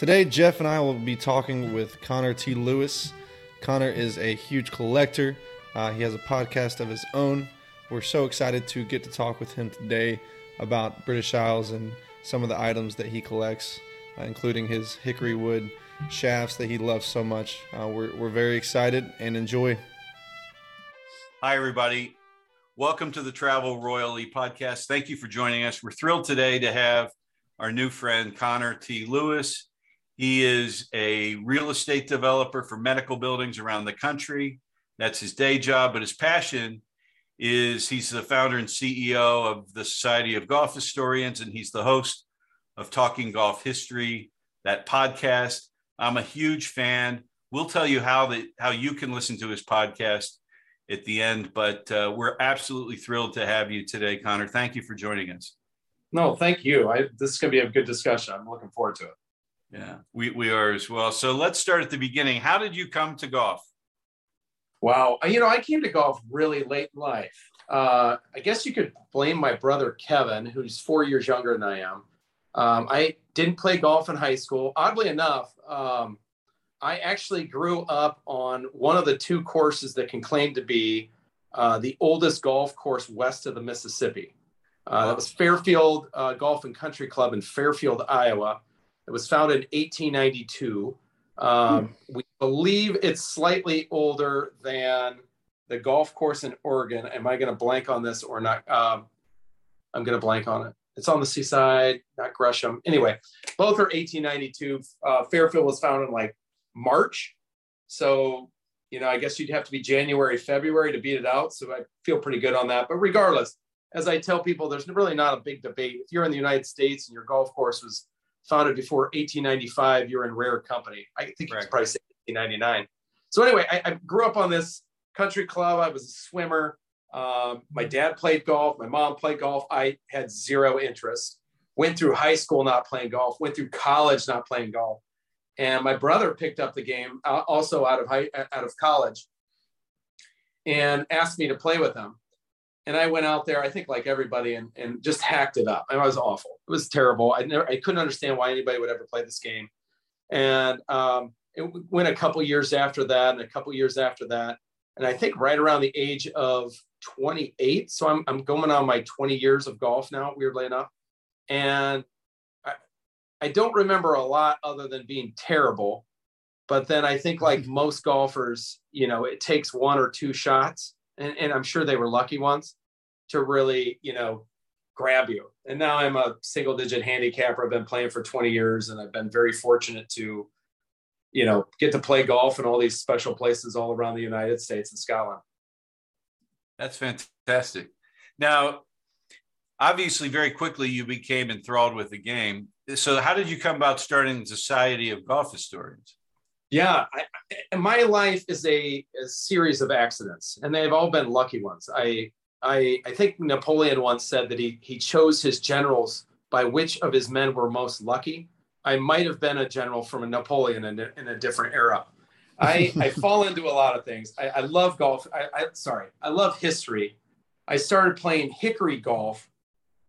Today, Jeff and I will be talking with Connor T. Lewis. Connor is a huge collector. Uh, he has a podcast of his own. We're so excited to get to talk with him today about British Isles and some of the items that he collects, uh, including his hickory wood shafts that he loves so much. Uh, we're, we're very excited and enjoy. Hi, everybody. Welcome to the Travel Royally podcast. Thank you for joining us. We're thrilled today to have our new friend, Connor T. Lewis. He is a real estate developer for medical buildings around the country. That's his day job, but his passion is he's the founder and CEO of the Society of Golf Historians, and he's the host of Talking Golf History, that podcast. I'm a huge fan. We'll tell you how that how you can listen to his podcast at the end, but uh, we're absolutely thrilled to have you today, Connor. Thank you for joining us. No, thank you. I, this is going to be a good discussion. I'm looking forward to it. Yeah, we, we are as well. So let's start at the beginning. How did you come to golf? Wow. You know, I came to golf really late in life. Uh, I guess you could blame my brother Kevin, who's four years younger than I am. Um, I didn't play golf in high school. Oddly enough, um, I actually grew up on one of the two courses that can claim to be uh, the oldest golf course west of the Mississippi. Uh, that was Fairfield uh, Golf and Country Club in Fairfield, Iowa. It was founded in 1892. Um. We believe it's slightly older than the golf course in Oregon. Am I going to blank on this or not? Um, I'm going to blank on it. It's on the seaside, not Gresham. Anyway, both are 1892. Uh, Fairfield was founded in like March. So, you know, I guess you'd have to be January, February to beat it out. So I feel pretty good on that. But regardless, as I tell people, there's really not a big debate. If you're in the United States and your golf course was founded before 1895, you're in rare company. I think it's probably 1899. So anyway, I, I, grew up on this country club. I was a swimmer. Um, my dad played golf. My mom played golf. I had zero interest. Went through high school not playing golf. Went through college not playing golf. And my brother picked up the game uh, also out of high, out of college and asked me to play with him and I went out there, I think like everybody, and, and just hacked it up. And it was awful. It was terrible. I never, I couldn't understand why anybody would ever play this game. And um, it went a couple years after that, and a couple years after that, and I think right around the age of 28. So I'm I'm going on my 20 years of golf now, weirdly enough, and I, I don't remember a lot other than being terrible. But then I think like most golfers, you know, it takes one or two shots and, and I'm sure they were lucky ones to really, you know, grab you. And now I'm a single digit handicapper. I've been playing for 20 years and I've been very fortunate to, you know, get to play golf in all these special places all around the United States and Scotland. That's fantastic. Now, obviously, very quickly you became enthralled with the game. So, how did you come about starting the Society of Golf Historians? Yeah, I, my life is a, a, series of accidents, and they've all been lucky ones. I, I, I think Napoleon once said that he he chose his generals by which of his men were most lucky. I might have been a general from a Napoleon in a, in a different era. I, I fall into a lot of things. I, I love golf. I, I sorry, I love history. I started playing hickory golf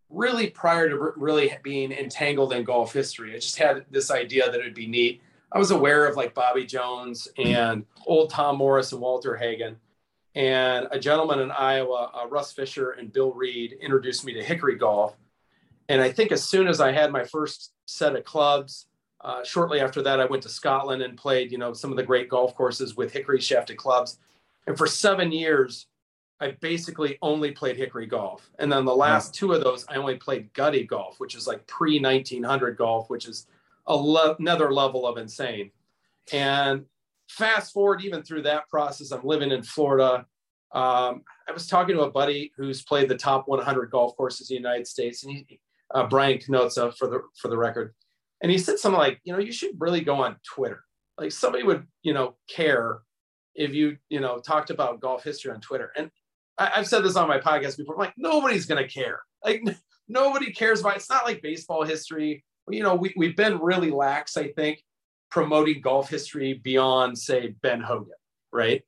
really prior to really being entangled in golf history. I just had this idea that it'd be neat I was aware of like Bobby Jones and old Tom Morris and Walter Hagen. And a gentleman in Iowa, uh, Russ Fisher and Bill Reed, introduced me to hickory golf. And I think as soon as I had my first set of clubs, uh, shortly after that, I went to Scotland and played, you know, some of the great golf courses with hickory shafted clubs. And for seven years, I basically only played hickory golf. And then the last two of those, I only played gutty golf, which is like pre 1900 golf, which is le- another level of insane. And fast forward even through that process, I'm living in Florida. Um, I was talking to a buddy who's played the top 100 golf courses in the United States, and he, uh, Brian Knotza for the for the record, and he said something like, you know, you should really go on Twitter. Like somebody would, you know, care if you, you know, talked about golf history on Twitter. And I, have said this on my podcast before. I'm like, nobody's gonna care. Like nobody cares about. It's not like baseball history you know, we, we've been really lax, I think, promoting golf history beyond, say, Ben Hogan, right?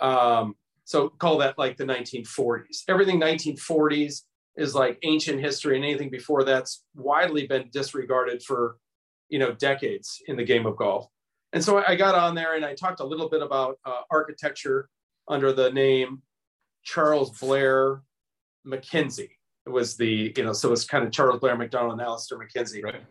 Um, so call that like the 1940s. Everything 1940s is like ancient history, and anything before that's widely been disregarded for you know, decades in the game of golf. And so I got on there and I talked a little bit about uh, architecture under the name Charles Blair McKenzie. It was the, you know, so it's kind of Charles Blair Macdonald and Alister MacKenzie. Right.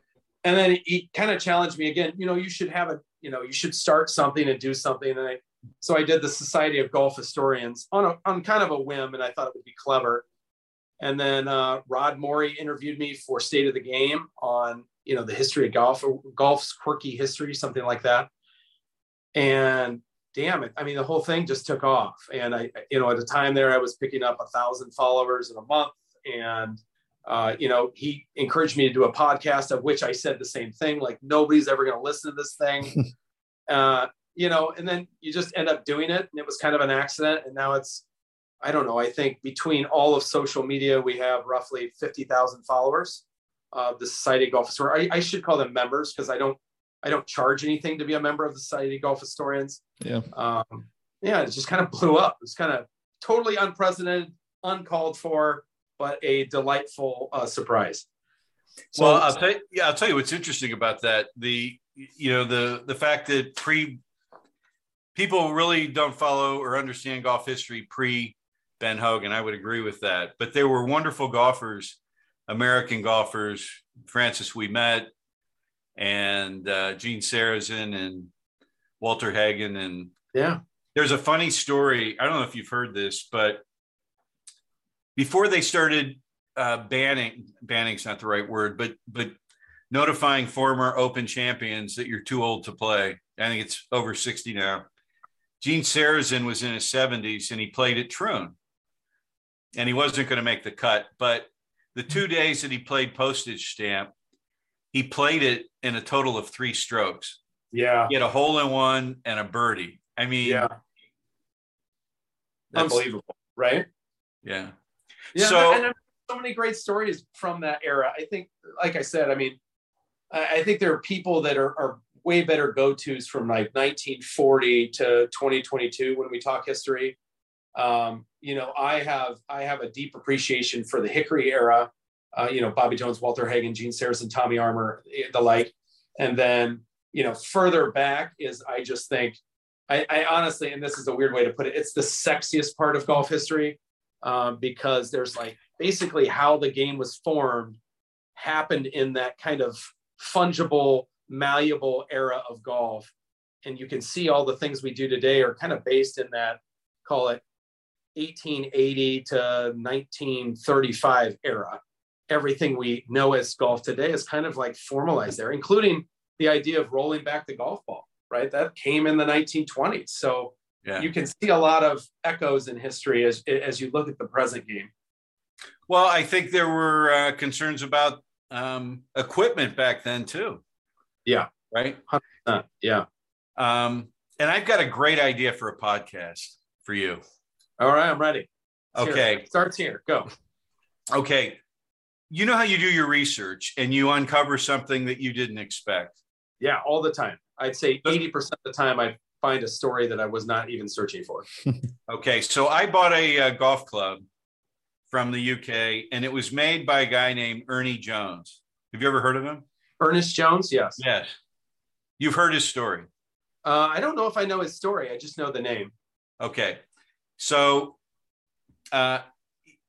And then he kind of challenged me again, you know, you should have a, you know, you should start something and do something. And I, so I did the Society of Golf Historians on a, on kind of a whim, and I thought it would be clever. And then uh, Rod Morri interviewed me for State of the Game on, you know, the history of golf, golf's quirky history, something like that. And damn it, I mean, the whole thing just took off. And I, you know, at the time there, I was picking up a thousand followers in a month, and uh, you know, he encouraged me to do a podcast of which I said the same thing, like nobody's ever going to listen to this thing. uh, you know, and then you just end up doing it. And it was kind of an accident. And now it's, I don't know, I think between all of social media, we have roughly 50,000 followers of the Society of Golf Historians. I, I should call them members because I don't, I don't charge anything to be a member of the Society of Golf Historians. Yeah. Um, yeah, it just kind of blew up. It's kind of totally unprecedented, uncalled for, but a delightful uh, surprise. So, well, I'll tell you, yeah, I'll tell you what's interesting about that. The you know the the fact that pre people really don't follow or understand golf history pre Ben Hogan. I would agree with that. But there were wonderful golfers, American golfers, Francis Ouimet and uh, Gene Sarazen and Walter Hagen. And yeah, there's a funny story. I don't know if you've heard this, but before they started uh, banning, banning's not the right word, but but notifying former Open champions that you're too old to play. I think it's over 60 now. Gene Sarazen was in his 70s and he played at Troon. And he wasn't going to make the cut. But the two mm-hmm. days that he played postage stamp, he played it in a total of three strokes. Yeah. He had a hole in one and a birdie. I mean, yeah. Unbelievable, right? Yeah. Yeah. So, and so many great stories from that era. I think, like I said, I mean, I think there are people that are, are way better go-tos from like 1940 to 2022 when we talk history. Um, you know, I have I have a deep appreciation for the Hickory era. Uh, you know, Bobby Jones, Walter Hagen, Gene Sarazen, Tommy Armour, the like. And then, you know, further back is I just think I, I honestly, and this is a weird way to put it, it's the sexiest part of golf history um, because there's like basically how the game was formed happened in that kind of fungible, malleable era of golf. And you can see all the things we do today are kind of based in that, call it 1880 to 1935 era. Everything we know as golf today is kind of like formalized there, including the idea of rolling back the golf ball, right? That came in the 1920s. So yeah. you can see a lot of echoes in history as, as you look at the present game. Well, I think there were uh, concerns about um, equipment back then too. Yeah. Right. 100%. Yeah. Um, and I've got a great idea for a podcast for you. All right, I'm ready. It's okay. Here. Starts here. Go. Okay. You know how you do your research and you uncover something that you didn't expect. Yeah, all the time. I'd say 80% of the time I find a story that I was not even searching for. okay. So I bought a, a golf club from the UK, and it was made by a guy named Ernie Jones. Have you ever heard of him? Ernest Jones, yes. Yes. You've heard his story. Uh, I don't know if I know his story. I just know the name. Okay. So uh,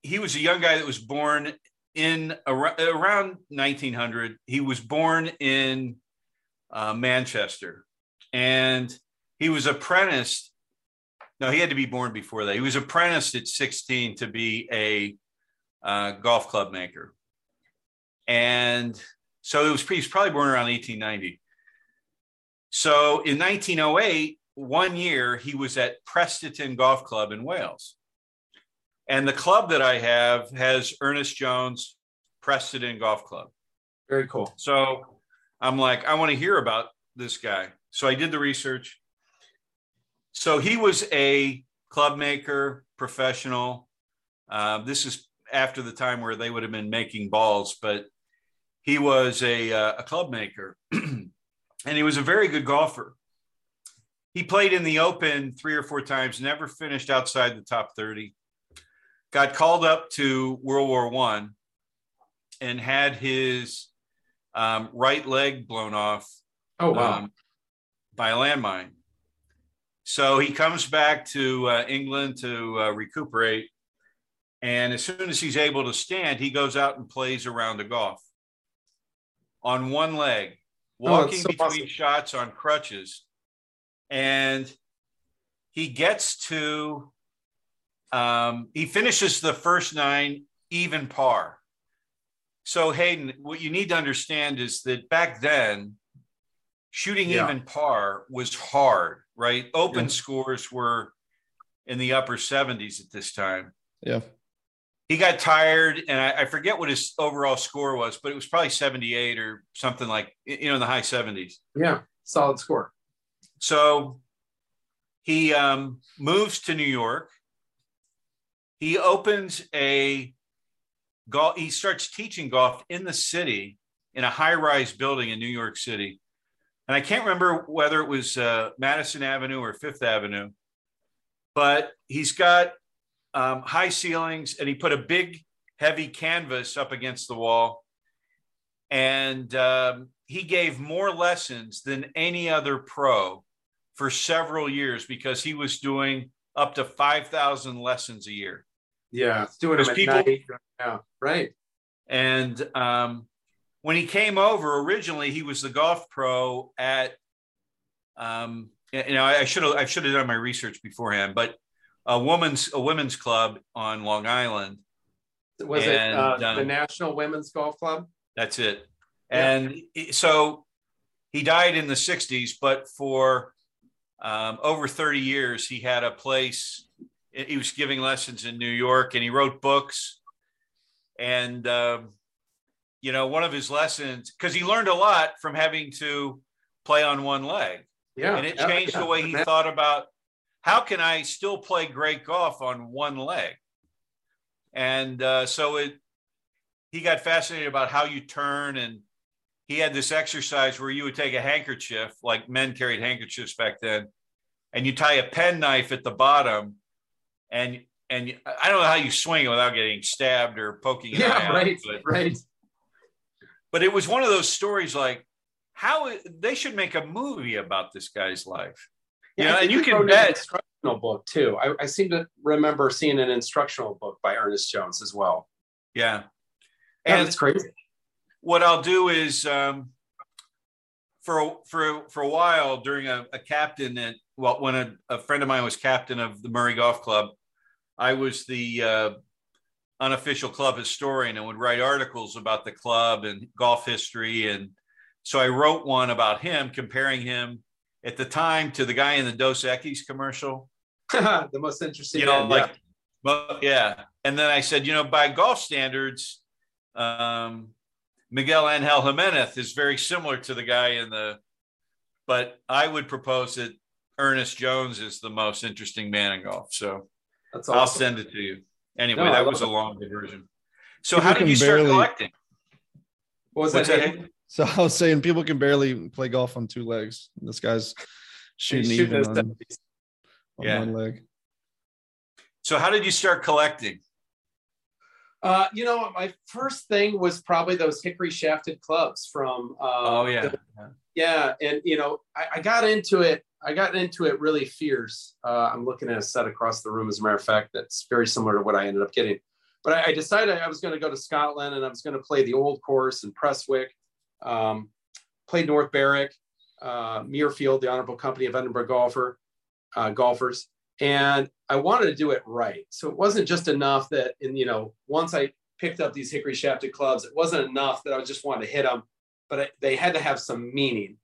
he was a young guy that was born in around 1900. He was born in uh, Manchester and he was apprenticed no, he had to be born before that. He was apprenticed at 16 to be a uh, golf club maker. And so it was, he was probably born around 1890. So in 1908, one year, he was at Prestatyn Golf Club in Wales. And the club that I have has Ernest Jones Prestatyn Golf Club. Very cool. So I'm like, I want to hear about this guy. So I did the research so he was a club maker, professional. Uh, this is after the time where they would have been making balls, but he was a, uh, a club maker and he was a very good golfer. He played in the Open three or four times, never finished outside the top 30. Got called up to World War One and had his um, right leg blown off. Oh wow! Um, by a landmine. So he comes back to uh, England to uh, recuperate, and as soon as he's able to stand, he goes out and plays around the golf on one leg, oh, walking oh, so between awesome. shots on crutches, and he gets to um, he finishes the first nine even par. So Hayden, what you need to understand is that back then, shooting yeah. even par was hard, right? Open yeah. scores were in the upper 70s at this time. Yeah. He got tired, and I, I, forget what his overall score was, but it was probably 78 or something like, you know, in the high 70s. Yeah, solid score. So he um, moves to New York. He opens a golf. He starts teaching golf in the city in a high-rise building in New York City, and I can't remember whether it was uh, Madison Avenue or Fifth Avenue, but he's got um, high ceilings, and he put a big, heavy canvas up against the wall, and um, he gave more lessons than any other pro for several years because he was doing up to 5,000 lessons a year. Yeah, doing them people, night. Yeah, right. And um, when he came over, originally he was the golf pro at, um, you know, I should have I should have done my research beforehand, but a woman's a women's club on Long Island. Was and, it uh, um, the National Women's Golf Club? That's it. Yeah. And so he died in the 60s, but for um, over 30 years, he had a place. He was giving lessons in New York and he wrote books. And, um, you know, one of his lessons, because he learned a lot from having to play on one leg. Yeah. And it changed yeah. the way he thought about how can I still play great golf on one leg? And uh, so it, he got fascinated about how you turn and he had this exercise where you would take a handkerchief, like men carried handkerchiefs back then, and you tie a penknife at the bottom, and and I don't know how you swing it without getting stabbed or poking. Yeah, right, but, right. But it was one of those stories like how they should make a movie about this guy's life. Yeah, and you can bet. instructional book too. I, I seem to remember seeing an instructional book by Ernest Jones as well. Yeah, and yeah, it's crazy what I'll do is um, for for for a while during a, a captain at well when a, a, friend of mine was captain of the Moray Golf Club, I was the uh, unofficial club historian and would write articles about the club and golf history and so I wrote one about him comparing him at the time to the guy in the Dos Equis commercial. the most interesting. You know, man, like, yeah. Well, yeah. And then I said, you know, by golf standards, um, Miguel Angel Jimenez is very similar to the guy in the, but I would propose that Ernest Jones is the most interesting man in golf. So awesome. I'll send it to you. Anyway, no, that was a long diversion. So people how did you start barely, collecting? What was What's that? that so I was saying people can barely play golf on two legs. This guy's shooting even on, on yeah. one leg. So how did you start collecting? Uh, you know, my first thing was probably those hickory shafted clubs from. Uh, oh yeah. The, yeah, and you know, I, I, got into it. I got into it really fierce. Uh, I'm looking at a set across the room, as a matter of fact, that's very similar to what I ended up getting. But I, I decided I was going to go to Scotland and I was going to play the old course in Prestwick. Um, played North Berwick, uh, Muirfield, the Honorable Company of Edinburgh Golfer, uh, golfers, and I wanted to do it right. So it wasn't just enough that, in you know, once I picked up these hickory shafted clubs, it wasn't enough that I just wanted to hit them, but I, they had to have some meaning.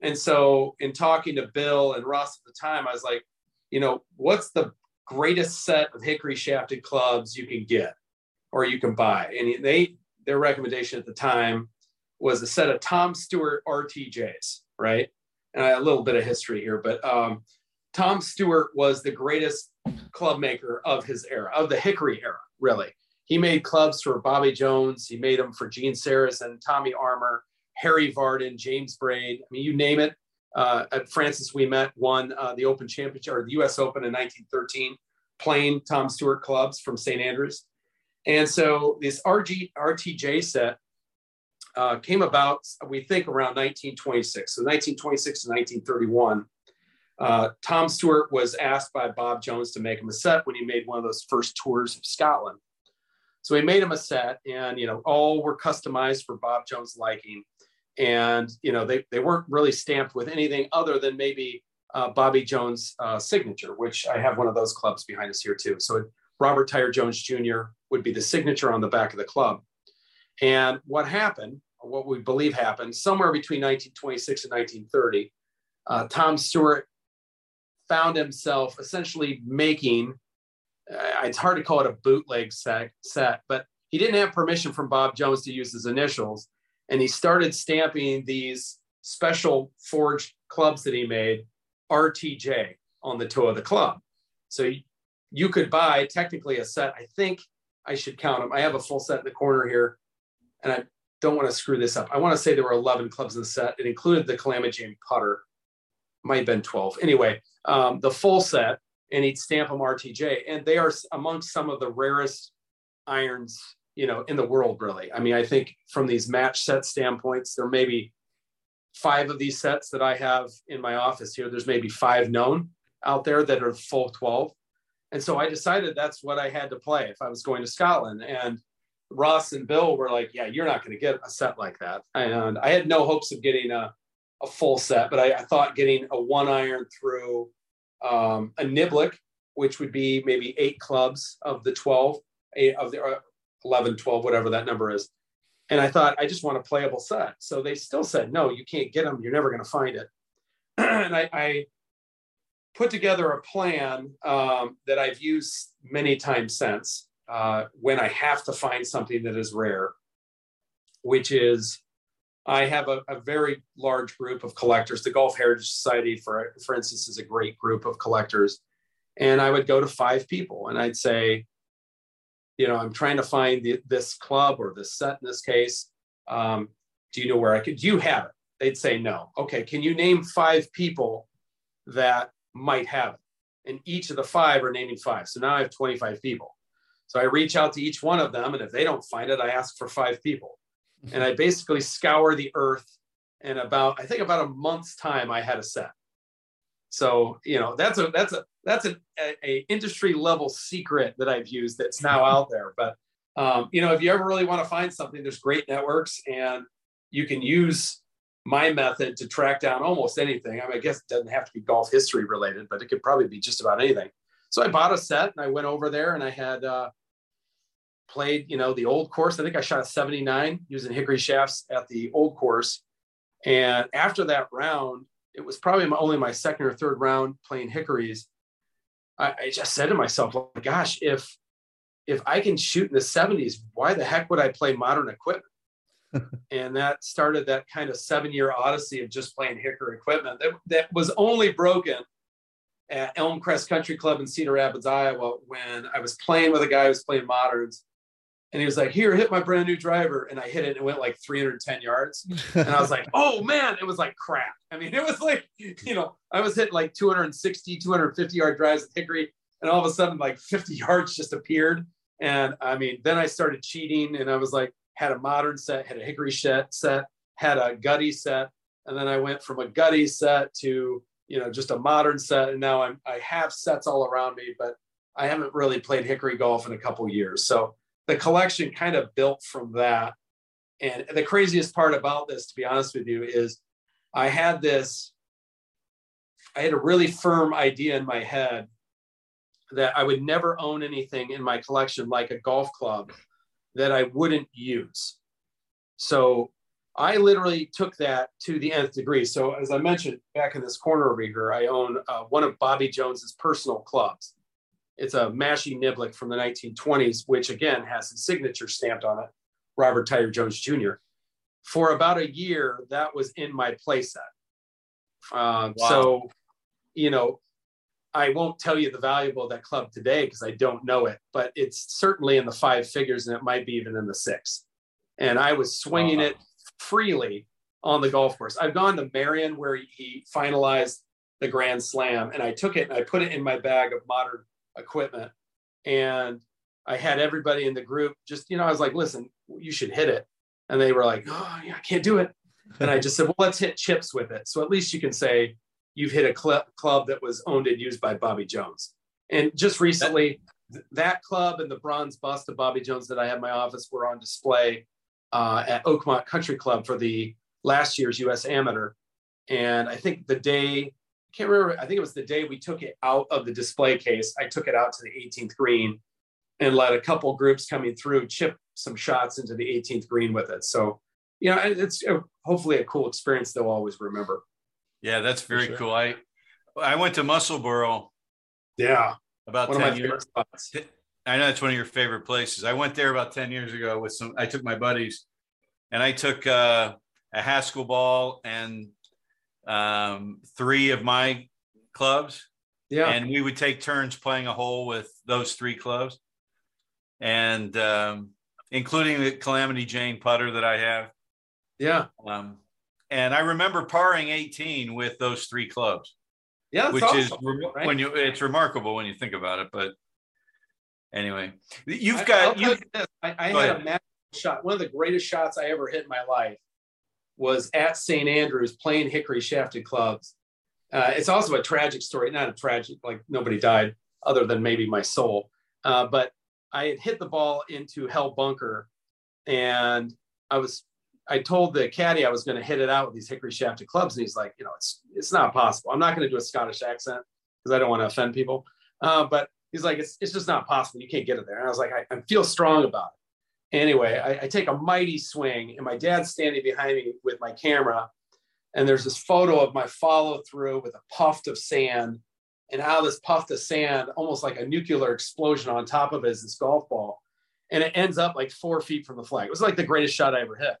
And so, in talking to Bill and Ross at the time, I was like, you know, what's the greatest set of hickory shafted clubs you can get or you can buy? And they their recommendation at the time was a set of Tom Stewart RTJs, right? And a little bit of history here, but um, Tom Stewart was the greatest club maker of his era, of the Hickory era, really. He made clubs for Bobby Jones. He made them for Gene Sarazen Tommy Armour, Harry Vardon, James Braid. I mean, you name it. Uh, Francis Ouimet won uh, the Open Championship or the U.S. Open in 1913, playing Tom Stewart clubs from St. Andrews. And so this RG, RTJ set uh, came about, we think, around 1926. So 1926 to 1931. Uh, Tom Stewart was asked by Bob Jones to make him a set when he made one of those first tours of Scotland. So he made him a set, and you know, all were customized for Bob Jones' liking. And you know, they, they weren't really stamped with anything other than maybe uh, Bobby Jones' uh, signature, which I have one of those clubs behind us here too. So Robert Tyre Jones Jr. would be the signature on the back of the club. And what happened, what we believe happened, somewhere between 1926 and 1930, uh, Tom Stewart found himself essentially making uh, it's hard to call it a bootleg set, set, but he didn't have permission from Bob Jones to use his initials. And he started stamping these special forged clubs that he made, RTJ, on the toe of the club. So you could buy technically a set. I think I should count them. I have a full set in the corner here, and I don't want to screw this up. I want to say there were 11 clubs in the set. It included the Calamity Jane putter, might have been 12. Anyway, um, the full set and he'd stamp them RTJ. And they are amongst some of the rarest irons, you know, in the world, really. I mean, I think from these match set standpoints, there may be five of these sets that I have in my office here. There's maybe five known out there that are full 12. And so I decided that's what I had to play if I was going to Scotland. And Ross and Bill were like, yeah, you're not going to get a set like that. And I had no hopes of getting a, a full set, but I, I thought getting a one iron through um, a niblick, which would be maybe eight clubs of the 12, eight of the uh, 11, 12, whatever that number is. And I thought, I just want a playable set. So they still said, no, you can't get them. You're never going to find it. and I, I, put together a plan um, that I've used many times since uh, when I have to find something that is rare, which is I have a, a, very large group of collectors. The Golf Heritage Society, for, for instance, is a great group of collectors. And I would go to five people and I'd say, you know, I'm trying to find the, this club or this set in this case. Um, do you know where I could? Do you have it? They'd say no. Okay, can you name five people that might have it? And each of the five are naming five. So now I have 25 people. So I reach out to each one of them, and if they don't find it, I ask for five people and I basically scour the earth. And about I think about a month's time, I had a set. So you know that's a that's a that's a, a industry level secret that I've used that's now out there. But um, you know if you ever really want to find something, there's great networks, and you can use my method to track down almost anything. I mean, I guess it doesn't have to be golf history related, but it could probably be just about anything. So I bought a set and I went over there and I had uh, played, you know, the old course. I think I shot a 79 using hickory shafts at the old course. And after that round, it was probably my, only my second or third round playing hickories. I, I just said to myself, oh well, gosh, if if I can shoot in the 70s, why the heck would I play modern equipment? and that started that kind of seven year odyssey of just playing hickory equipment that, that was only broken at Elmcrest Country Club in Cedar Rapids, Iowa, when I was playing with a guy who was playing moderns and he was like, "Here, hit my brand new driver," and I hit it, and it went like 310 yards, and I was like, "Oh man!" It was like crap. I mean, it was like, you know, I was hitting like 260, 250 yard drives with Hickory, and all of a sudden, like 50 yards just appeared, and I mean, then I started cheating, and I was like, had a modern set, had a Hickory set, set, had a gutty set, and then I went from a gutty set to you know just a modern set, and now I'm I have sets all around me, but I haven't really played Hickory golf in a couple years, so the collection kind of built from that. And the craziest part about this, to be honest with you, is I had this, I had a really firm idea in my head that I would never own anything in my collection like a golf club that I wouldn't use. So I literally took that to the nth degree. So as I mentioned back in this corner over here, I own uh, one of Bobby Jones's personal clubs. It's a Mashie Niblick from the 1920s, which again has his signature stamped on it, Robert Tyre Jones Jr. For about a year, that was in my playset. Um, wow. So, you know, I won't tell you the value of that club today because I don't know it, but it's certainly in the five figures and it might be even in the six. And I was swinging wow. it freely on the golf course. I've gone to Merion where he finalized the Grand Slam, and I took it and I put it in my bag of modern equipment. And I had everybody in the group just, you know, I was like, listen, you should hit it. And they were like, oh, yeah, I can't do it. And I just said, well, let's hit chips with it. So at least you can say you've hit a cl- club that was owned and used by Bobby Jones. And just recently, th- that club and the bronze bust of Bobby Jones that I had in my office were on display uh, at Oakmont Country Club for the last year's U.S. Amateur. And I think the day, can't remember, I think it was the day we took it out of the display case. I took it out to the 18th green and let a couple groups coming through chip some shots into the 18th green with it. So, you know, it's hopefully a cool experience they'll always remember. Yeah, that's very sure. cool. I I went to Musselburgh. Yeah, about one 10 years. I know it's one of your favorite places. I went there about 10 years ago with some. I took my buddies, and I took uh, a Haskell ball and um, three of my clubs. Yeah, and we would take turns playing a hole with those three clubs, and um, including the Calamity Jane putter that I have. Yeah. Um, and I remember parring 18 with those three clubs. Yeah, which awesome, is right? when you it's remarkable when you think about it. But anyway, you've got you. I, I had ahead. a magic shot. One of the greatest shots I ever hit in my life was at St. Andrews playing Hickory shafted clubs. Uh, it's also a tragic story, not a tragic like nobody died other than maybe my soul. Uh, but I had hit the ball into Hell Bunker, and I was I told the caddy I was going to hit it out with these hickory shafted clubs, and he's like, you know, it's it's not possible. I'm not going to do a Scottish accent because I don't want to offend people. Uh, but he's like, it's, it's just not possible. You can't get it there. And I was like, I, I feel strong about it. Anyway, I, I take a mighty swing, and my dad's standing behind me with my camera, and there's this photo of my follow through with a puff of sand, and out of this puff of sand, almost like a nuclear explosion on top of it is this golf ball, and it ends up like four feet from the flag. It was like the greatest shot I ever hit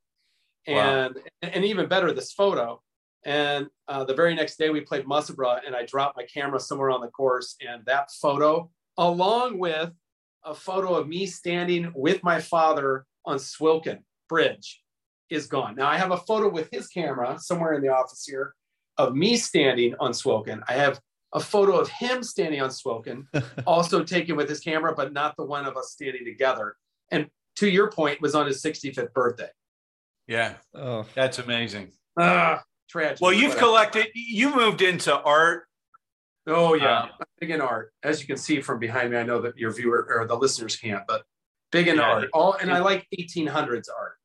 and wow. and even better this photo and uh, the very next day we played Musselburgh and I dropped my camera somewhere on the course and that photo along with a photo of me standing with my father on Swilcan Bridge is gone. Now I have a photo with his camera somewhere in the office here of me standing on Swilcan. I have a photo of him standing on Swilcan, also taken with his camera, but not the one of us standing together. And to your point, was on his 65th birthday. Yeah. Oh. That's amazing. Ah, tragic. Well, you've collected, you moved into art. Oh, yeah. Um, big in art. As you can see from behind me, I know that your viewer or the listeners can't, but big in yeah, art. All and I like 1800s art.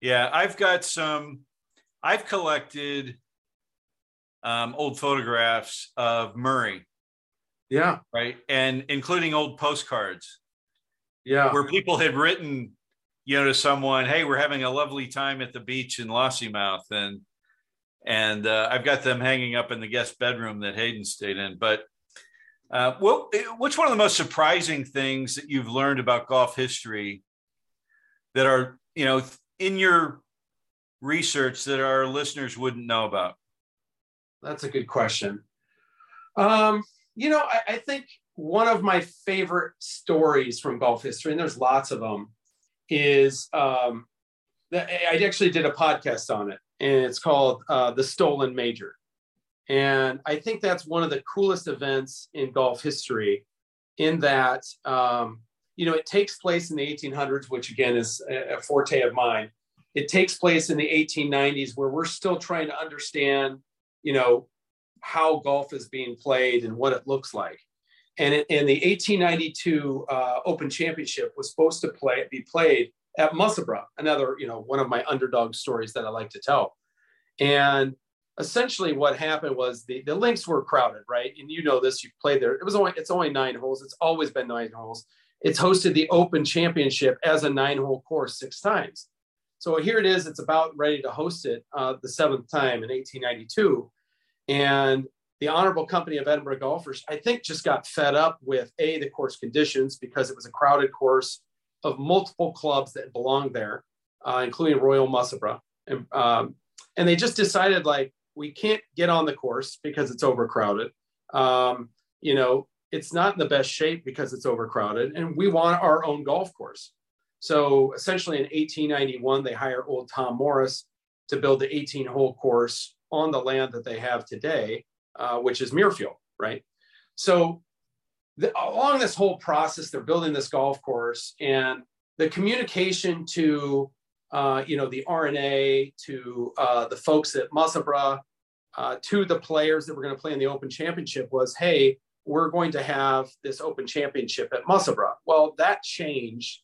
Yeah, I've got some, I've collected um, old photographs of Moray. Yeah. Right. And including old postcards. Yeah. Where people had written you know to someone hey we're having a lovely time at the beach in lossiemouth and and uh, i've got them hanging up in the guest bedroom that hayden stayed in. But uh, well, what's one of the most surprising things that you've learned about golf history that are you know in your research that our listeners wouldn't know about? That's a good question. Um, you know I, I think one of my favorite stories from golf history and there's lots of them is um, I actually did a podcast on it, and it's called uh, The Stolen Major. And I think that's one of the coolest events in golf history, in that, um, you know, it takes place in the 1800s, which again is a forte of mine. It takes place in the 1890s, where we're still trying to understand, you know, how golf is being played and what it looks like. And in the 1892 uh, Open Championship was supposed to play be played at Musselburgh, another you know one of my underdog stories that I like to tell. And essentially, what happened was the the links were crowded, right? And you know this, you've played there. It was only it's only nine holes. It's always been nine holes. It's hosted the Open Championship as a nine hole course six times. So here it is. It's about ready to host it uh, the seventh time in 1892. And the Honorable Company of Edinburgh Golfers, I think, just got fed up with A, the course conditions because it was a crowded course of multiple clubs that belonged there, uh, including Royal Musselburgh. And, um, and they just decided, like, we can't get on the course because it's overcrowded. Um, you know, it's not in the best shape because it's overcrowded, and we want our own golf course. So essentially, in 1891, they hire old Tom Morris to build the 18 hole course on the land that they have today uh, which is Muirfield, right? So the, along this whole process, they're building this golf course, and the communication to uh, you know, the R&A to uh, the folks at Musselburgh, uh, to the players that were going to play in the Open Championship was, hey, we're going to have this Open Championship at Musselburgh. Well, that changed,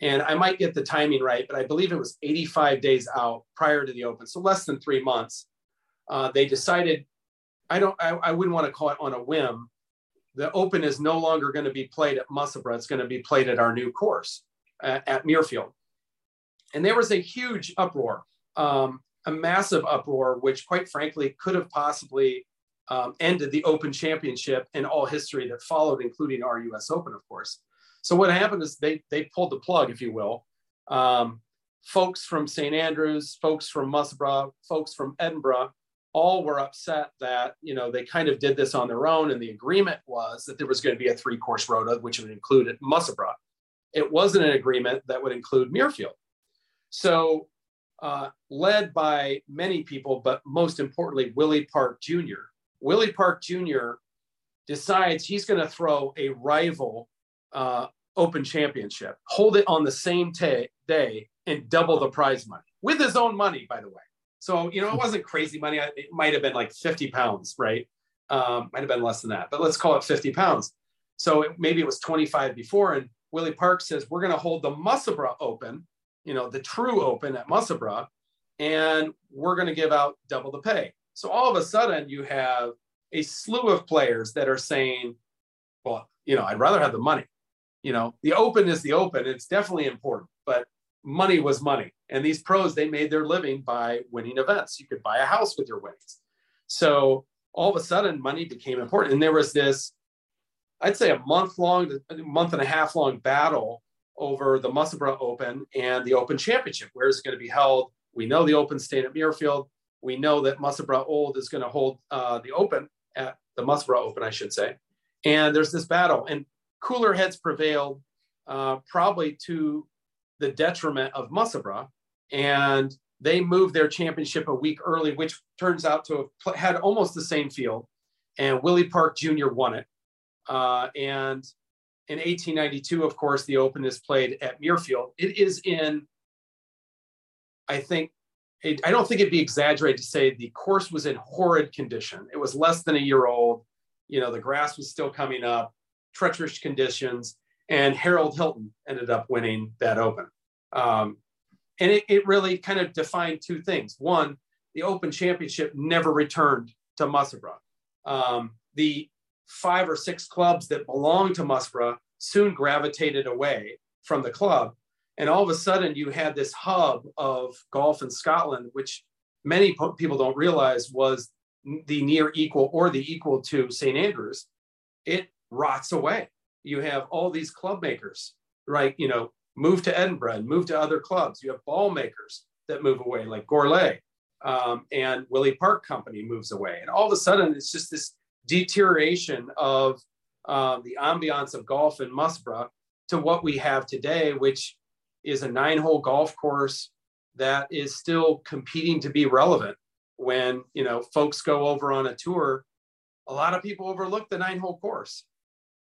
and I might get the timing right, but I believe it was 85 days out prior to the Open, so less than three months. Uh, they decided, I don't, I, I wouldn't want to call it on a whim. The Open is no longer going to be played at Musselburgh. It's going to be played at our new course at, at Muirfield. And there was a huge uproar, um, a massive uproar, which quite frankly could have possibly um, ended the Open Championship and all history that followed, including our U.S. Open, of course. So what happened is they they pulled the plug, if you will. Um, folks from St Andrews, folks from Musselburgh, folks from Edinburgh, all were upset that you know they kind of did this on their own, and the agreement was that there was going to be a three course rota, which would include Musselburgh. It wasn't an agreement that would include Muirfield. So, uh, led by many people, but most importantly, Willie Park Jr., Willie Park Jr. decides he's going to throw a rival uh, Open Championship, hold it on the same t- day, and double the prize money with his own money, by the way. So, you know, it wasn't crazy money. It might have been like 50 pounds, right? Um, might have been less than that, but let's call it 50 pounds. So it, maybe it was 25 before. And Willie Park says, we're going to hold the Musselburgh Open you know, the true open at Musselburgh, and we're going to give out double the pay. So all of a sudden, you have a slew of players that are saying, well, you know, I'd rather have the money. You know, the open is the open. It's definitely important, but money was money. And these pros, they made their living by winning events. You could buy a house with your winnings. So all of a sudden, money became important. And there was this, I'd say, a month long, month and a half long battle over the Musselburgh Open and the Open Championship. Where is it going to be held? We know the Open staying at Muirfield. We know that Musselburgh Old is going to hold uh, the Open at the Musselburgh Open, I should say. And there's this battle, and cooler heads prevailed, uh, probably to the detriment of Musselburgh. And they moved their championship a week early, which turns out to have had almost the same field. And Willie Park Jr. won it. Uh, and in 1892, of course, the Open is played at Muirfield. It is in, I think, it, I don't think it'd be exaggerated to say the course was in horrid condition. It was less than a year old. You know, the grass was still coming up, treacherous conditions, and Harold Hilton ended up winning that Open. Um, and it, it really kind of defined two things. One, the Open Championship never returned to Musselburgh. Um, the five or six clubs that belonged to Musselburgh soon gravitated away from the club. And all of a sudden, you had this hub of golf in Scotland, which many people don't realize was the near equal or the equal to St. Andrews. It rots away. You have all these club makers, right? You know, move to Edinburgh and move to other clubs. You have ball makers that move away, like Gourlay, um, and Willie Park Company moves away. And all of a sudden, it's just this deterioration of uh, the ambiance of golf in Musselburgh to what we have today, which is a nine hole golf course that is still competing to be relevant. When, you know, folks go over on a tour, a lot of people overlook the nine hole course.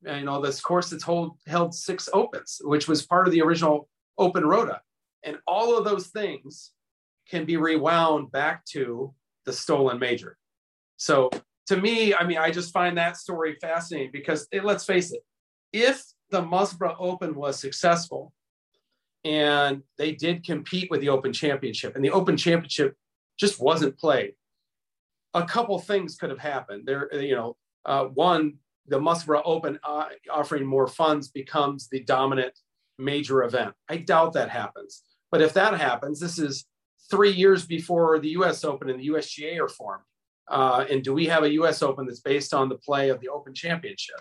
You know, this course that's hold, held six opens, which was part of the original open rota. And all of those things can be rewound back to the stolen major. So to me, I mean, I just find that story fascinating because it, let's face it, if the Musselburgh Open was successful and they did compete with the Open Championship and the Open Championship just wasn't played, a couple things could have happened. There, you know, uh, one, the Musselburgh Open uh, offering more funds becomes the dominant major event. I doubt that happens. But if that happens, this is three years before the US Open and the USGA are formed. Uh, and do we have a U.S. Open that's based on the play of the Open Championship?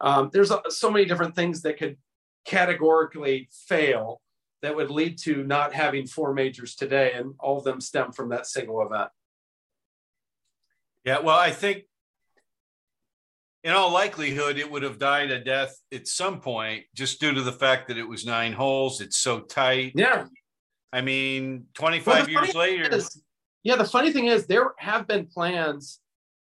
Um, there's a, so many different things that could categorically fail that would lead to not having four majors today, and all of them stem from that single event. Yeah, well, I think in all likelihood it would have died a death at some point just due to the fact that it was nine holes. It's so tight. Yeah. I mean, 25 well, years later. Is, yeah, the funny thing is there have been plans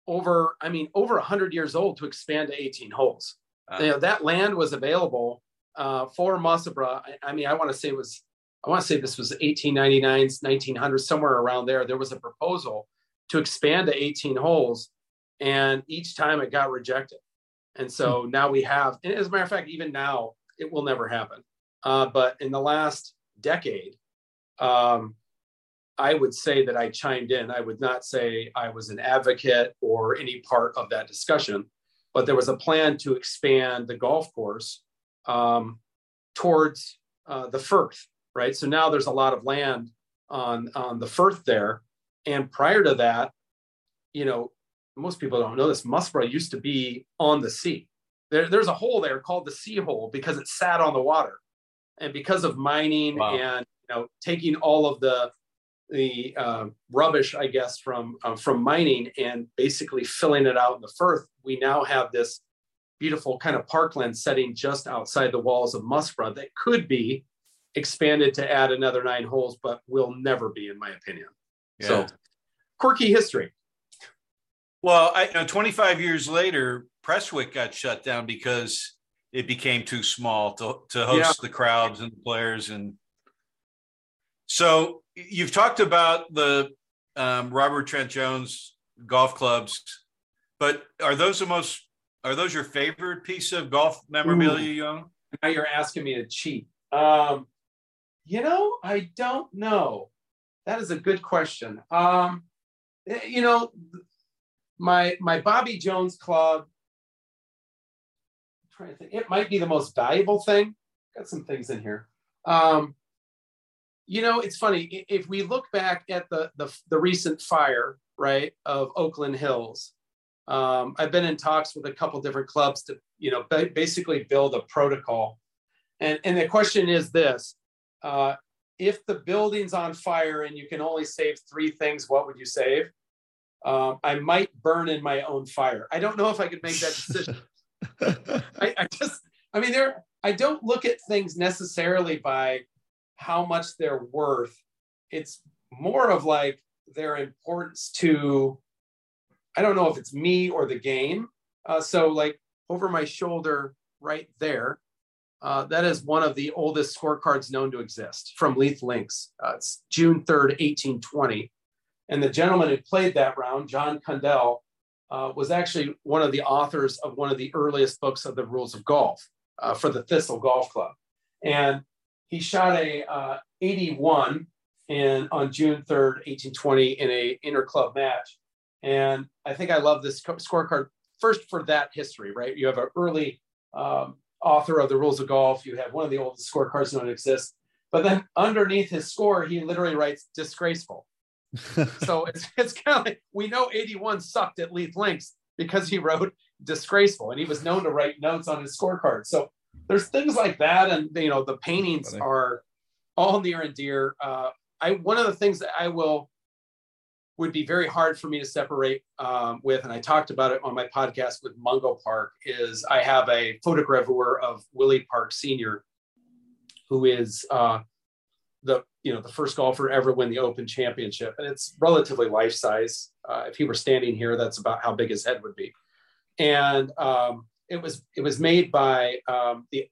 over, I mean, over 100 years old to expand to 18 holes. Uh, you know, that land was available uh, for Musselburgh. I, I, mean, I want to say it was I want to say this was 1899, 1900, somewhere around there. There was a proposal to expand to 18 holes, and each time it got rejected. And so hmm. now we have, and as a matter of fact, even now it will never happen. Uh, but in the last decade, um, I would say that I chimed in. I would not say I was an advocate or any part of that discussion, but there was a plan to expand the golf course um, towards uh, the Firth, right? So now there's a lot of land on on the Firth there, and prior to that, you know, most people don't know this. Musselburgh used to be on the sea. There, there's a hole there called the sea hole because it sat on the water, and because of mining wow. and you know taking all of the the uh, rubbish, I guess, from uh, from mining and basically filling it out in the Firth, we now have this beautiful kind of parkland setting just outside the walls of Musselburgh that could be expanded to add another nine holes, but will never be, in my opinion. Yeah. So, quirky history. Well, I, you know, 25 years later, Prestwick got shut down because it became too small to, to host yeah. the crowds and the players. And so you've talked about the um, Robert Trent Jones golf clubs, but are those the most, are those your favorite piece of golf memorabilia, Ooh. Young? Now you're asking me to cheat. Um, you know, I don't know. That is a good question. Um, eh, you know, my my Bobby Jones club. I'm trying to think, it might be the most valuable thing. Got some things in here. Um, you know, it's funny if we look back at the the, the recent fire, right, of Oakland Hills. Um, I've been in talks with a couple different clubs to, you know, basically build a protocol. And, and the question is this uh, if the building's on fire and you can only save three things, what would you save? Um, I might burn in my own fire. I don't know if I could make that decision. I, I just, I mean, there, I don't look at things necessarily by how much they're worth. It's more of like their importance to, I don't know if it's me or the game. Uh, so, like over my shoulder right there, uh, that is one of the oldest scorecards known to exist from Leith Links. Uh, it's June 3rd, 1820. And the gentleman who played that round, John Cundell, uh, was actually one of the authors of one of the earliest books of the rules of golf uh, for the Thistle Golf Club. And he shot a uh, 81 in, on June 3rd, 1820 in a interclub match. And I think I love this scorecard first for that history, right? You have an early um, author of the rules of golf. You have one of the oldest scorecards known to exist. But then underneath his score, he literally writes disgraceful. so it's, it's kind of like we know 81 sucked at Leith Links because he wrote disgraceful and he was known to write notes on his scorecard. So there's things like that. And, you know, the paintings are all near and dear. Uh, I, one of the things that I will would be very hard for me to separate um, with, and I talked about it on my podcast with Mungo Park, is I have a photogravure of Willie Park Sr., who is uh, the you know the first golfer ever win the Open Championship, and it's relatively life size. Uh, if he were standing here, that's about how big his head would be. And um, it was it was made by um, the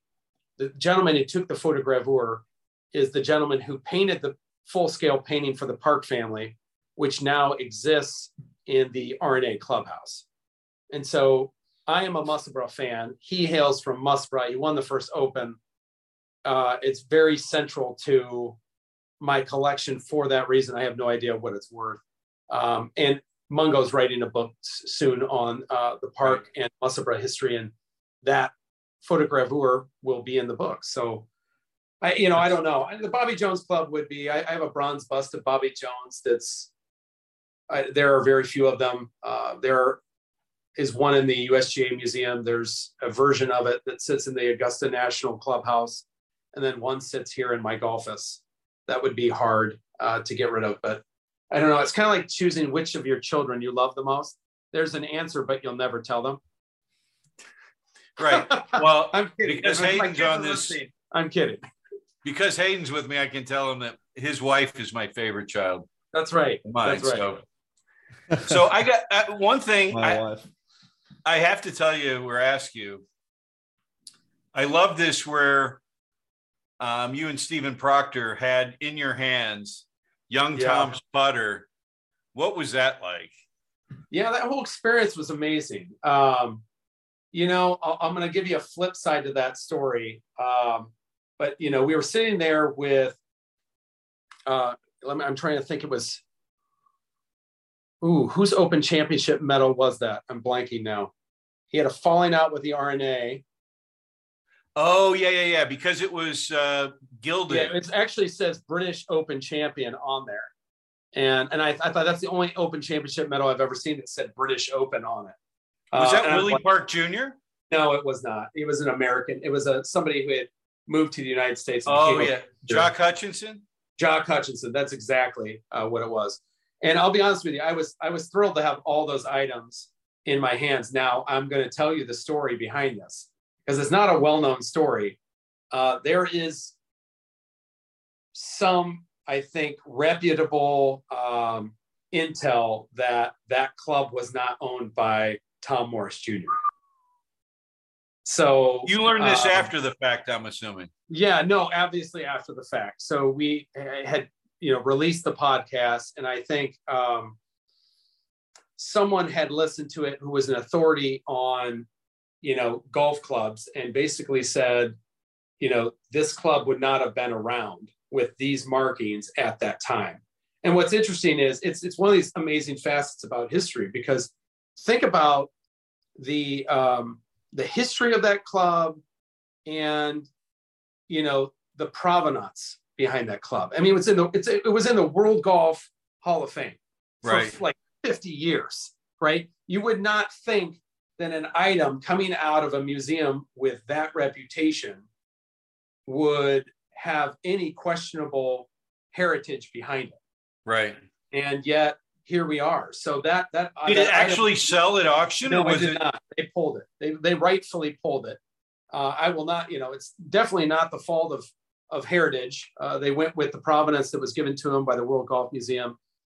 the gentleman who took the photogravure is the gentleman who painted the full scale painting for the Park family which now exists in the R&A clubhouse. And so I am a Musselburgh fan. He hails from Musselburgh. He won the first Open. Uh, it's very central to my collection for that reason. I have no idea what it's worth. Um, and Mungo's writing a book soon on uh, the park and Musselburgh history, and that photogravure will be in the book. So, I, you know, I don't know. The Bobby Jones Club would be. I, I have a bronze bust of Bobby Jones that's I, there are very few of them. Uh, there is one in the USGA Museum. There's a version of it that sits in the Augusta National Clubhouse, and then one sits here in my golfus. That would be hard uh, to get rid of, but I don't know. It's kind of like choosing which of your children you love the most. There's an answer, but you'll never tell them. Right. Well, I'm kidding. Because Hayden's on this. I'm kidding. Because Hayden's with me, I can tell him that his wife is my favorite child. That's right. Mine, That's right. So so I got uh, one thing My I, I have to tell you or ask you. I love this where um, you and Stephen Proctor had in your hands young Yeah. Tom's putter. What was that like? Yeah, that whole experience was amazing. Um, you know, i I'm going to give you a flip side to that story. Um, but you know, we were sitting there with. Uh, let me. I'm trying to think. It was. Ooh, whose Open Championship medal was that? I'm blanking now. He had a falling out with the R&A. Oh yeah, yeah, yeah. Because it was uh, Yeah, gilded. it actually says British Open champion on there, and and I, I thought that's the only Open Championship medal I've ever seen that said British Open on it. was Uh, that Willie like, Park Jr.? No, it was not. It was an American. It was a somebody who had moved to the United States. and Oh yeah, Jock Hutchison. Jock Hutchison. That's exactly uh, what it was. And I'll be honest with you, I was I was thrilled to have all those items in my hands. Now I'm going to tell you the story behind this because it's not a well-known story. Uh, there is some, I think, reputable um, intel that that club was not owned by Tom Morris Jr. So You learned this um, after the fact, I'm assuming. yeah, no, obviously after the fact. So we uh, had, you know, released the podcast, and I think um, someone had listened to it who was an authority on, you know, golf clubs, and basically said, you know, this club would not have been around with these markings at that time. And what's interesting is it's it's one of these amazing facets about history because think about the um, the history of that club and you know the provenance behind that club. I mean, it's in the it's it was in the World Golf Hall of Fame for Right. like 50 years, right? You would not think that an item coming out of a museum with that reputation would have any questionable heritage behind it, Right. and yet here we are. So that that Did that it item- actually sell at auction, no, or was did it? not. They pulled it. They they rightfully pulled it. Uh, I will not. You know, it's definitely not the fault of of Heritage. Uh, they went with the provenance that was given to them by the World Golf Museum.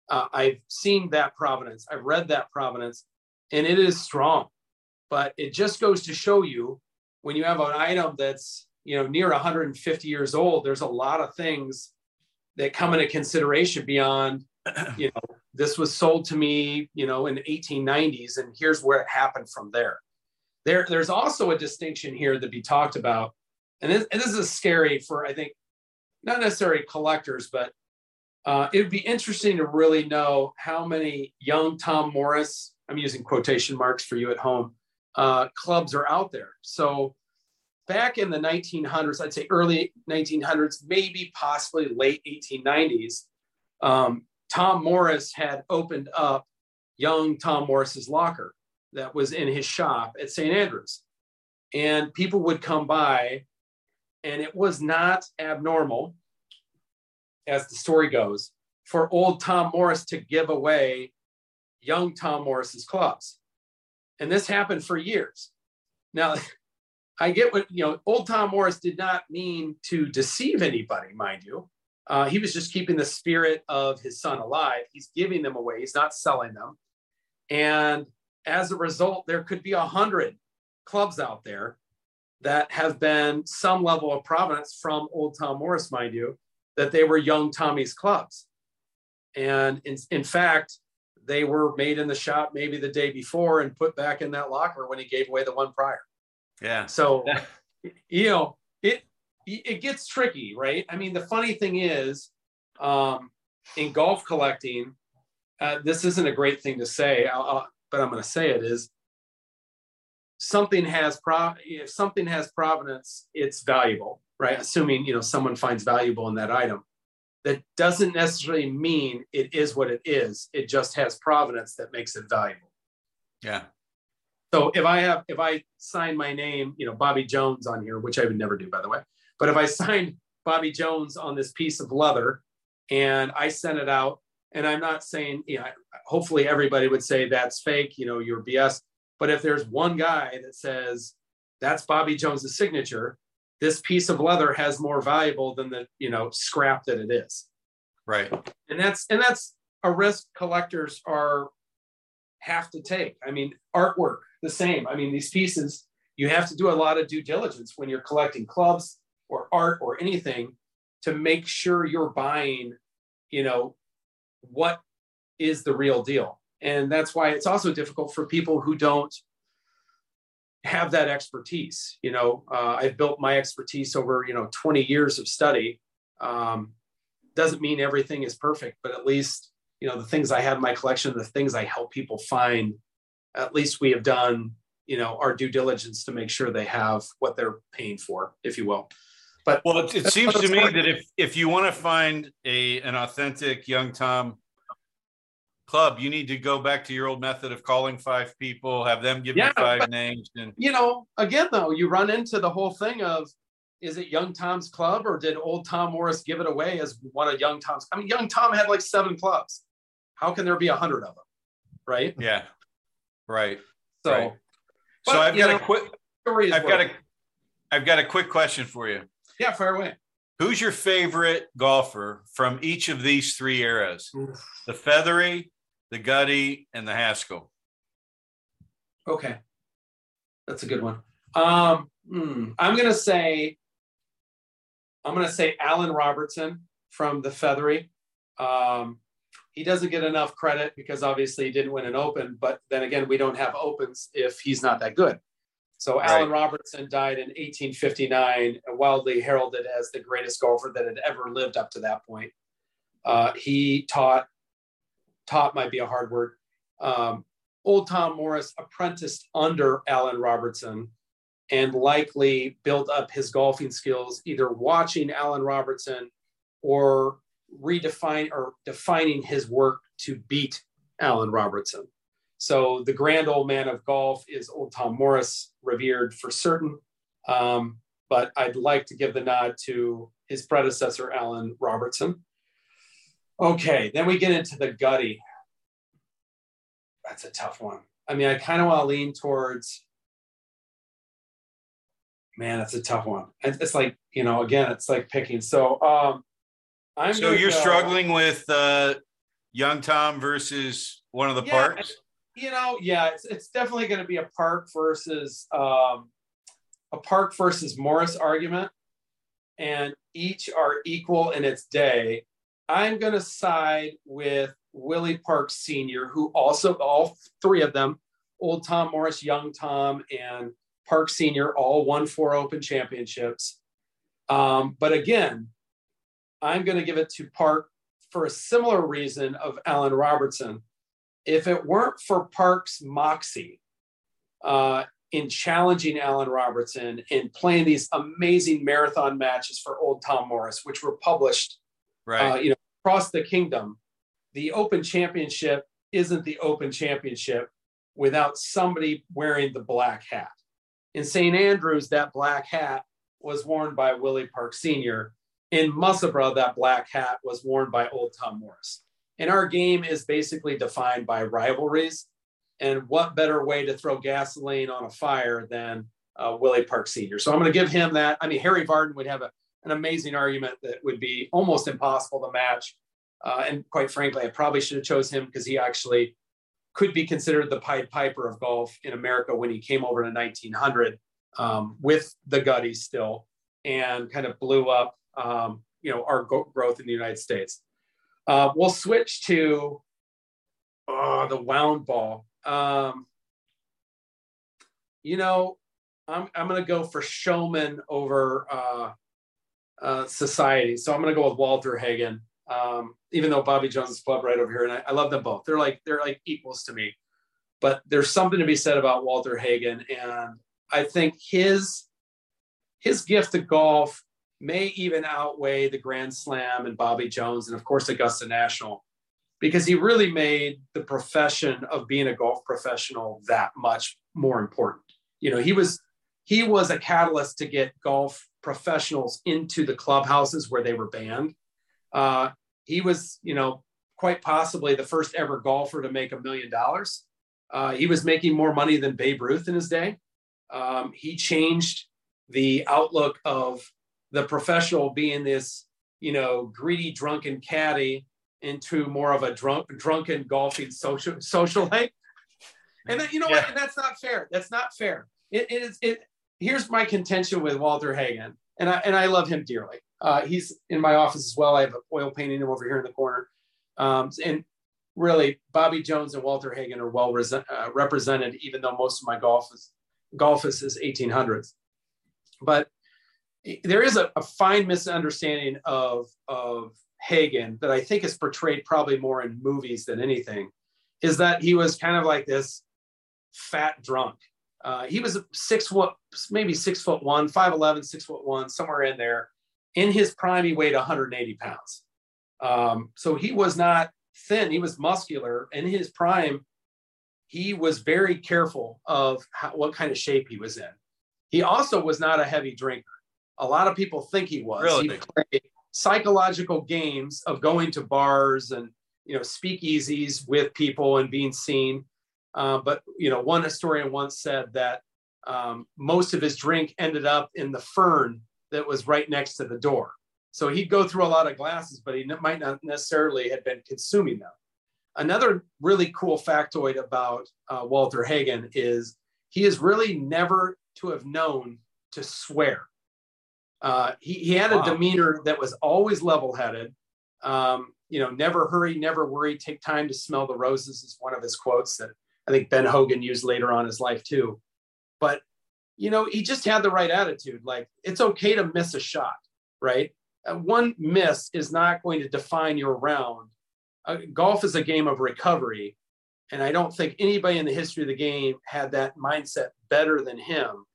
Uh, I've seen that provenance. I've read that provenance, and it is strong. But it just goes to show you when you have an item that's you know near 150 years old, there's a lot of things that come into consideration beyond you know this was sold to me you know in the 1890s and here's where it happened from there. There there's also a distinction here to be talked about and this, and this is scary for i think not necessarily collectors but uh, it would be interesting to really know how many young tom morris i'm using quotation marks for you at home uh, clubs are out there so back in the 1900s i'd say early 1900s maybe possibly late 1890s um, Tom Morris had opened up young Tom Morris's locker that was in his shop at St. Andrews. And people would come by, and it was not abnormal, as the story goes, for old Tom Morris to give away young Tom Morris's clubs. And this happened for years. Now, I get what, you know, old Tom Morris did not mean to deceive anybody, mind you. Uh, he was just keeping the spirit of his son alive. He's giving them away. He's not selling them. And as a result, there could be a hundred clubs out there that have been some level of provenance from old Tom Morris, mind you, that they were young Tommy's clubs. And in, in fact, they were made in the shop maybe the day before and put back in that locker when he gave away the one prior. Yeah. So, you know, it it gets tricky, right? I mean, the funny thing is, um, in golf collecting, uh, this isn't a great thing to say, I'll, I'll, but I'm going to say it is something has pro if something has provenance, it's valuable, right? Assuming you know someone finds valuable in that item. That doesn't necessarily mean it is what it is. It just has provenance that makes it valuable. Yeah. So if I have, if I sign my name, you know, Bobby Jones on here, which I would never do, by the way, but if I signed Bobby Jones on this piece of leather and I sent it out, and I'm not saying, you know, hopefully everybody would say that's fake, you know, you're BS. But if there's one guy that says that's Bobby Jones's signature, this piece of leather has more valuable than the, you know, scrap that it is Right. and that's and that's a risk collectors are have to take i mean artwork the same i mean these pieces you have to do a lot of due diligence when you're collecting clubs or art or anything to make sure you're buying, you know, what is the real deal. And that's why it's also difficult for people who don't have that expertise. You know, uh, I've built my expertise over, you know, 20 years of study. Um, doesn't mean everything is perfect, but at least, you know, the things I have in my collection, the things I help people find, at least we have done, you know, our due diligence to make sure they have what they're paying for, if you will. But well, it, it seems to me that if if you want to find a an authentic young Tom club, you need to go back to your old method of calling five people, have them give yeah, you five but, names, and you know, again though, you run into the whole thing of is it Young Tom's club or did old Tom Morris give it away as one of Young Tom's? I mean, Young Tom had like seven clubs. How can there be a hundred of them? Right? Yeah. Right. So, right. so I've got know, a quick. I've got a. I've got a quick question for you. Yeah, fire away. Who's your favorite golfer from each of these three eras? Oof. The Feathery, the Gutty, and the Haskell. Okay, that's a good one. Um, hmm, I'm gonna say, I'm gonna say Allan Robertson from the Feathery. Um, he doesn't get enough credit because obviously he didn't win an Open, but then again, we don't have Opens if he's not that good. So right. Allan Robertson died in 1859, wildly heralded as the greatest golfer that had ever lived up to that point. Uh, he taught, taught might be a hard word. Um, old Tom Morris apprenticed under Allan Robertson and likely built up his golfing skills either watching Allan Robertson or redefine or defining his work to beat Allan Robertson. So the grand old man of golf is old Tom Morris, revered for certain. Um, but I'd like to give the nod to his predecessor, Allan Robertson. Okay, then we get into the gutty. That's a tough one. I mean, I kind of want to lean towards, man, that's a tough one. It's like, you know, again, it's like picking. So, um, I'm so you're go, struggling with uh, young Tom versus one of the yeah, parks? you know, yeah, it's, it's definitely going to be a Park versus um, a Park versus Morris argument, and each are equal in its day. I'm going to side with Willie Parks Sr., who also all three of them, old Tom Morris, young Tom, and Park Sr., all won four Open championships. Um, but again, I'm going to give it to Park for a similar reason of Allan Robertson if it weren't for Park's moxie uh, in challenging Allan Robertson and playing these amazing marathon matches for Old Tom Morris, which were published, right. uh, you know, across the kingdom, the Open Championship isn't the Open Championship without somebody wearing the black hat. In St. Andrews, that black hat was worn by Willie Park Sr. In Musselburgh, that black hat was worn by Old Tom Morris. And our game is basically defined by rivalries. And what better way to throw gasoline on a fire than uh, Willie Park Sr.? So I'm going to give him that. I mean, Harry Vardon would have a, an amazing argument that would be almost impossible to match. Uh, and quite frankly, I probably should have chose him because he actually could be considered the Pied Piper of golf in America when he came over in 1900 um, with the Gutties still and kind of blew up, um, you know, our go- growth in the United States. Uh, we'll switch to uh, the wound ball. Um, you know, I'm, I'm going to go for showman over uh, society. So I'm going to go with Walter Hagen, um, even though Bobby Jones is club right over here, and I, I, love them both. They're like they're like equals to me. But there's something to be said about Walter Hagen, and I think his his gift to golf may even outweigh the Grand Slam and Bobby Jones and, of course, Augusta National, because he really made the profession of being a golf professional that much more important. You know, he was he was a catalyst to get golf professionals into the clubhouses where they were banned. Uh, he was, you know, quite possibly the first ever golfer to make a million dollars. Uh, he was making more money than Babe Ruth in his day. Um, he changed the outlook of the professional being this, you know, greedy, drunken caddy into more of a drunk, drunken golfing social socialite. And then, you know yeah. what? that's not fair. That's not fair. It, it is. It. Here's my contention with Walter Hagen, and I and I love him dearly. Uh, he's in my office as well. I have an oil painting him over here in the corner. Um, and really, Bobby Jones and Walter Hagen are well uh, represented, even though most of my golf is golf is 1800s. But there is a, a, fine misunderstanding of of Hagen that I think is portrayed probably more in movies than anything, is that he was kind of like this fat drunk. Uh, he was six foot, maybe six foot one, 5'11, six foot one, somewhere in there. In his prime, he weighed 180 pounds. Um, so he was not thin, he was muscular. In his prime, he was very careful of how, what kind of shape he was in. He also was not a heavy drinker. A lot of people think he was. Really? He played psychological games of going to bars and you know speakeasies with people and being seen. Uh, but you know, one historian once said that um, most of his drink ended up in the fern that was right next to the door. So he'd go through a lot of glasses, but he might not necessarily have been consuming them. Another really cool factoid about uh, Walter Hagen is he is really never to have known to swear. Uh, he, he had a wow. demeanor that was always level headed. Um, you know, never hurry, never worry, take time to smell the roses is one of his quotes that I think Ben Hogan used later on his life too. But, you know, he just had the right attitude. Like, it's okay to miss a shot, right? Uh, one miss is not going to define your round. Uh, golf is a game of recovery. And I don't think anybody in the history of the game had that mindset better than him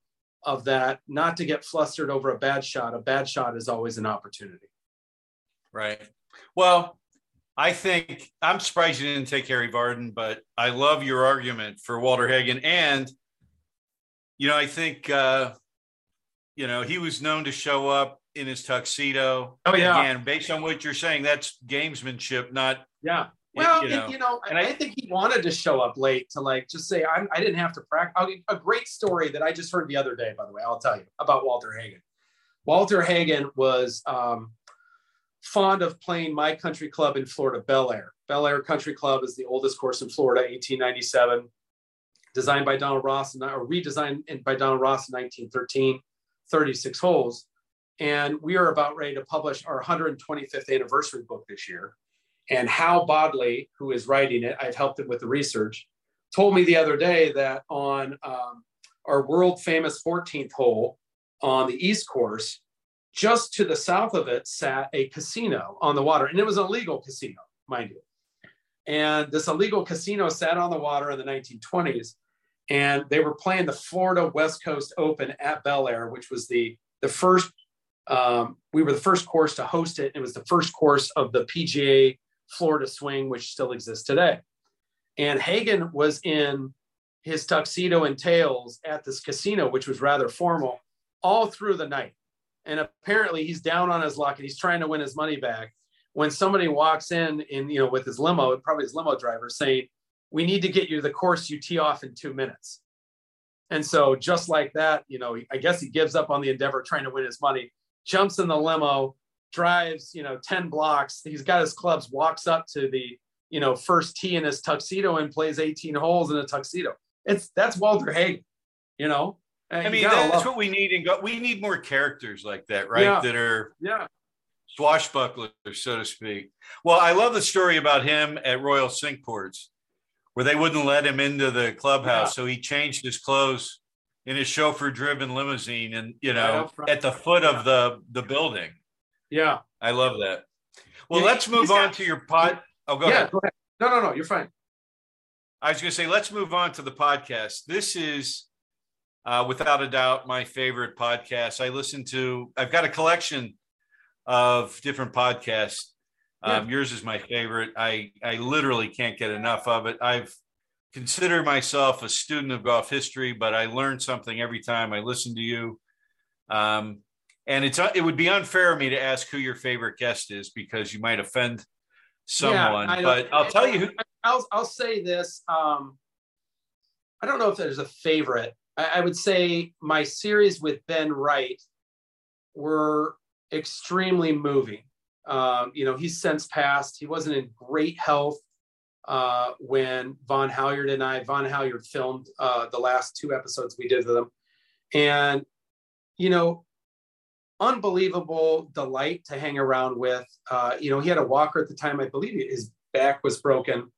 of that not to get flustered over a bad shot. A bad shot is always an opportunity. Right. Well, I think I'm surprised you didn't take Harry Vardon, but I love your argument for Walter Hagen. And, you know, I think, uh, you know, he was known to show up in his tuxedo. Oh, yeah. Again, based on what you're saying, that's gamesmanship, not. Yeah. Well, you know, you know and I, I, think he wanted to show up late to like just say I'm, I did not have to practice. A great story that I just heard the other day, by the way, I'll tell you about Walter Hagen. Walter Hagen was um, fond of playing my country club in Florida, Belleair. Bel Air Country Club is the oldest course in Florida, 1897, designed by Donald Ross and or redesigned by Donald Ross in 1913, 36 holes. And we are about ready to publish our 125th anniversary book this year. And Hal Bodley, who is writing it, I've helped him with the research, told me the other day that on um, our world famous 14th hole on the East Course, just to the south of it sat a casino on the water. And it was a legal casino, mind you. And this illegal casino sat on the water in the 1920s. And they were playing the Florida West Coast Open at Belleair, which was the, the first, um, we were the first course to host it. It was the first course of the PGA Florida swing, which still exists today. And Hagen was in his tuxedo and tails at this casino, which was rather formal, all through the night. And apparently he's down on his luck and he's trying to win his money back. When somebody walks in in, you know, with his limo, probably his limo driver saying, we need to get you the course you tee off in two minutes. And so just like that, you know, I guess he gives up on the endeavor trying to win his money, jumps in the limo, drives, you know, 10 blocks. He's got his clubs, walks up to the, you know, first tee in his tuxedo and plays 18 holes in a tuxedo. It's that's Walter Hagen, you know. I mean, that's what we need. And go, we need more characters like that, right? Yeah. That are yeah swashbucklers, so to speak. Well, I love the story about him at Royal Ports, where they wouldn't let him into the clubhouse, yeah. so he changed his clothes in his chauffeur-driven limousine, and you know, right at the foot of the the building. Yeah. I love that. Well, yeah, let's move on to your pod. Oh, go, yeah, ahead. go ahead. No, no, no. You're fine. I was going to say, let's move on to the podcast. This is, uh, without a doubt, my favorite podcast. I listen to, I've got a collection of different podcasts. Um, yeah. Yours is my favorite. I, I literally can't get enough of it. I've considered myself a student of golf history, but I learn something every time I listen to you. Um, and it's it would be unfair of me to ask who your favorite guest is because you might offend someone. Yeah, but I'll tell you who. I'll I'll say this. Um, I don't know if there's a favorite. I, would say my series with Ben Wright were extremely moving. Um, you know, he's since passed. He wasn't in great health uh, when Von Halyard and I, Von Halyard filmed uh, the last two episodes we did with him. And, you know, unbelievable delight to hang around with. Uh, you know, he had a walker at the time. I believe his back was broken,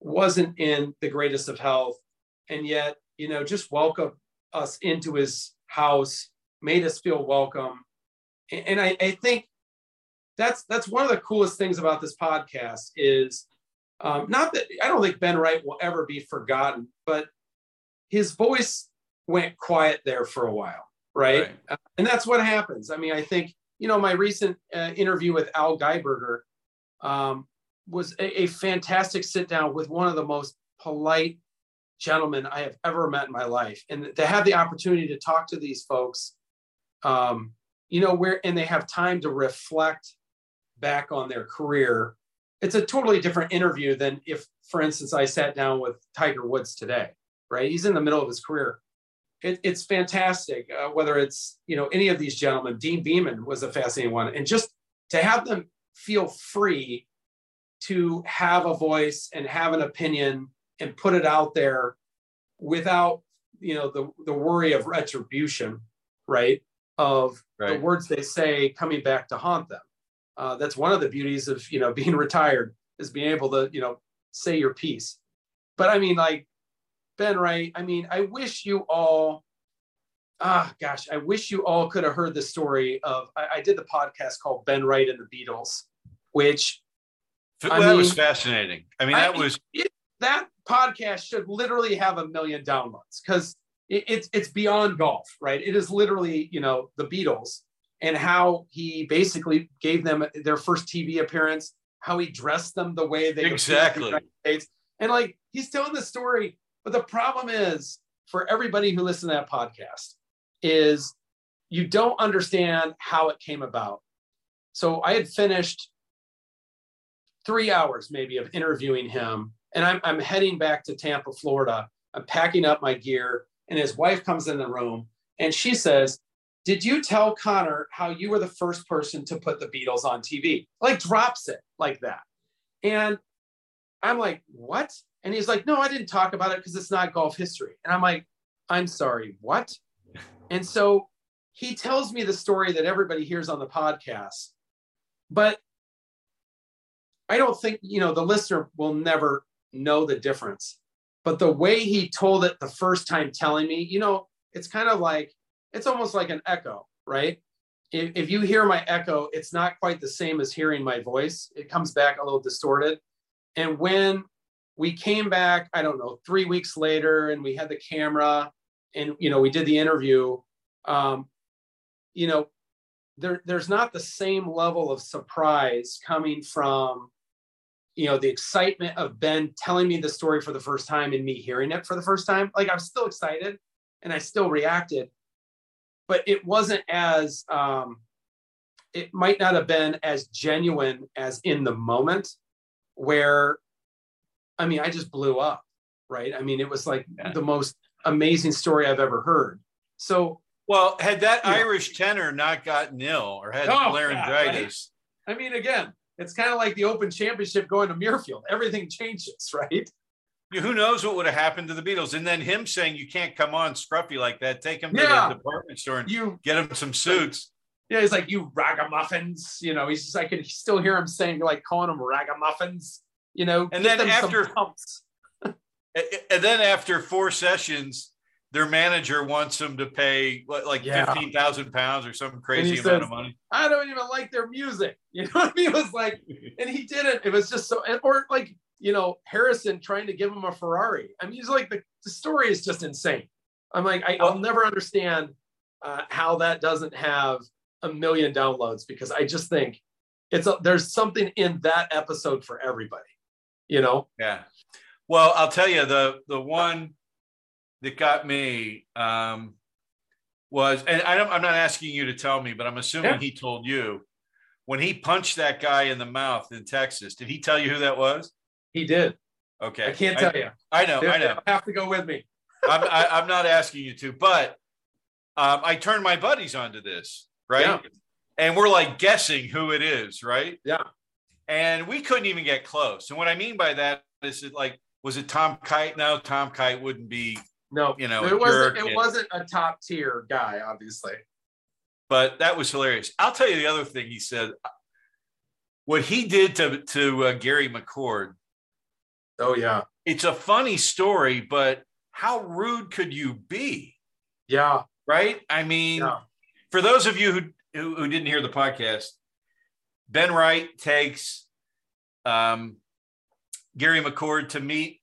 wasn't in the greatest of health, and yet, you know, just welcomed us into his house, made us feel welcome. And I, I think that's that's one of the coolest things about this podcast is um, not that I don't think Ben Wright will ever be forgotten, but his voice went quiet there for a while, right? right. Uh, and that's what happens. I mean, I think you know my recent uh, interview with Al Geiberger um, was a, a fantastic sit down with one of the most polite gentlemen I have ever met in my life, and to have the opportunity to talk to these folks, um, you know, where and they have time to reflect back on their career. It's a totally different interview than if, for instance, I sat down with Tiger Woods today, right? He's in the middle of his career. It, it's fantastic, uh, whether it's you know any of these gentlemen. Dean Beman was a fascinating one, and just to have them feel free to have a voice and have an opinion and put it out there without you know the the worry of retribution right? Of right. the words they say coming back to haunt them. Uh, that's one of the beauties of you know being retired is being able to you know say your piece. But i mean like ben wright i mean i wish you all ah gosh i wish you all could have heard the story of i, I did the podcast called ben wright and the beatles which well, I that mean, was fascinating. I mean that I, was it, that podcast should literally have a million downloads because it, it's it's beyond golf, right? It is literally you know the Beatles and how he basically gave them their first TV appearance, how he dressed them the way they exactly the and like he's telling the story. But the problem is for everybody who listened to that podcast is you don't understand how it came about. So I had finished three hours maybe of interviewing him and I'm, I'm heading back to Tampa, Florida. I'm packing up my gear, and his wife comes in the room and she says, Did you tell Connor how you were the first person to put the Beatles on TV? Like, drops it like that. And I'm like, What? And he's like, No, I didn't talk about it because it's not golf history. And I'm like, I'm sorry, what? And so he tells me the story that everybody hears on the podcast. But I don't think, you know, the listener will never know the difference. But the way he told it the first time telling me, you know, it's kind of like, it's almost like an echo, right? If, if you hear my echo, it's not quite the same as hearing my voice. It comes back a little distorted. And when we came back, I don't know, three weeks later, and we had the camera and, you know, we did the interview, um, you know, there, there's not the same level of surprise coming from you know the excitement of ben telling me the story for the first time and me hearing it for the first time like i'm still excited and i still reacted but it wasn't as um it might not have been as genuine as in the moment where i mean i just blew up right i mean it was like yeah. the most amazing story i've ever heard so well had that yeah. irish tenor not gotten ill or had oh, laryngitis yeah, right? i mean again it's kind of like the Open Championship going to Muirfield. Everything changes, right? Who knows what would have happened to the Beatles? And then him saying you can't come on scruffy like that. Take him to the department store and you get him some suits. Yeah, he's like you ragamuffins. You know, he's just I can still hear him saying like calling them ragamuffins. You know, and then after and then after four sessions, their manager wants them to pay like yeah. fifteen thousand pounds or some crazy amount says, of money. I don't even like their music. You know what I mean? It was like, and he did it. It was just so, or like you know Harrison trying to give him a Ferrari. I mean, he's like the, the story is just insane. I'm like, I, will never understand uh, how that doesn't have a million downloads because I just think it's a, there's something in that episode for everybody. You know? Yeah. Well, I'll tell you the the one that got me um, was, and I am not asking you to tell me, but I'm assuming yeah. he told you when he punched that guy in the mouth in Texas. Did he tell you who that was? He did. Okay, I can't tell I, you. I know. I know. have to go with me. I'm, I, am i am not asking you to, but um, I turned my buddies onto this, right? Yeah. And we're like guessing who it is, right? Yeah. And we couldn't even get close. And what I mean by that is it like, was it Tom Kite? No, Tom Kite wouldn't be no, you know, it wasn't. It wasn't a top tier guy, obviously. but that was hilarious. I'll tell you the other thing he said. What he did to to uh, Gary McCord. Oh yeah. It's a funny story, but how rude could you be? Yeah. Right. I mean, Yeah. for those of you who, who who didn't hear the podcast, Ben Wright takes um, Gary McCord to meet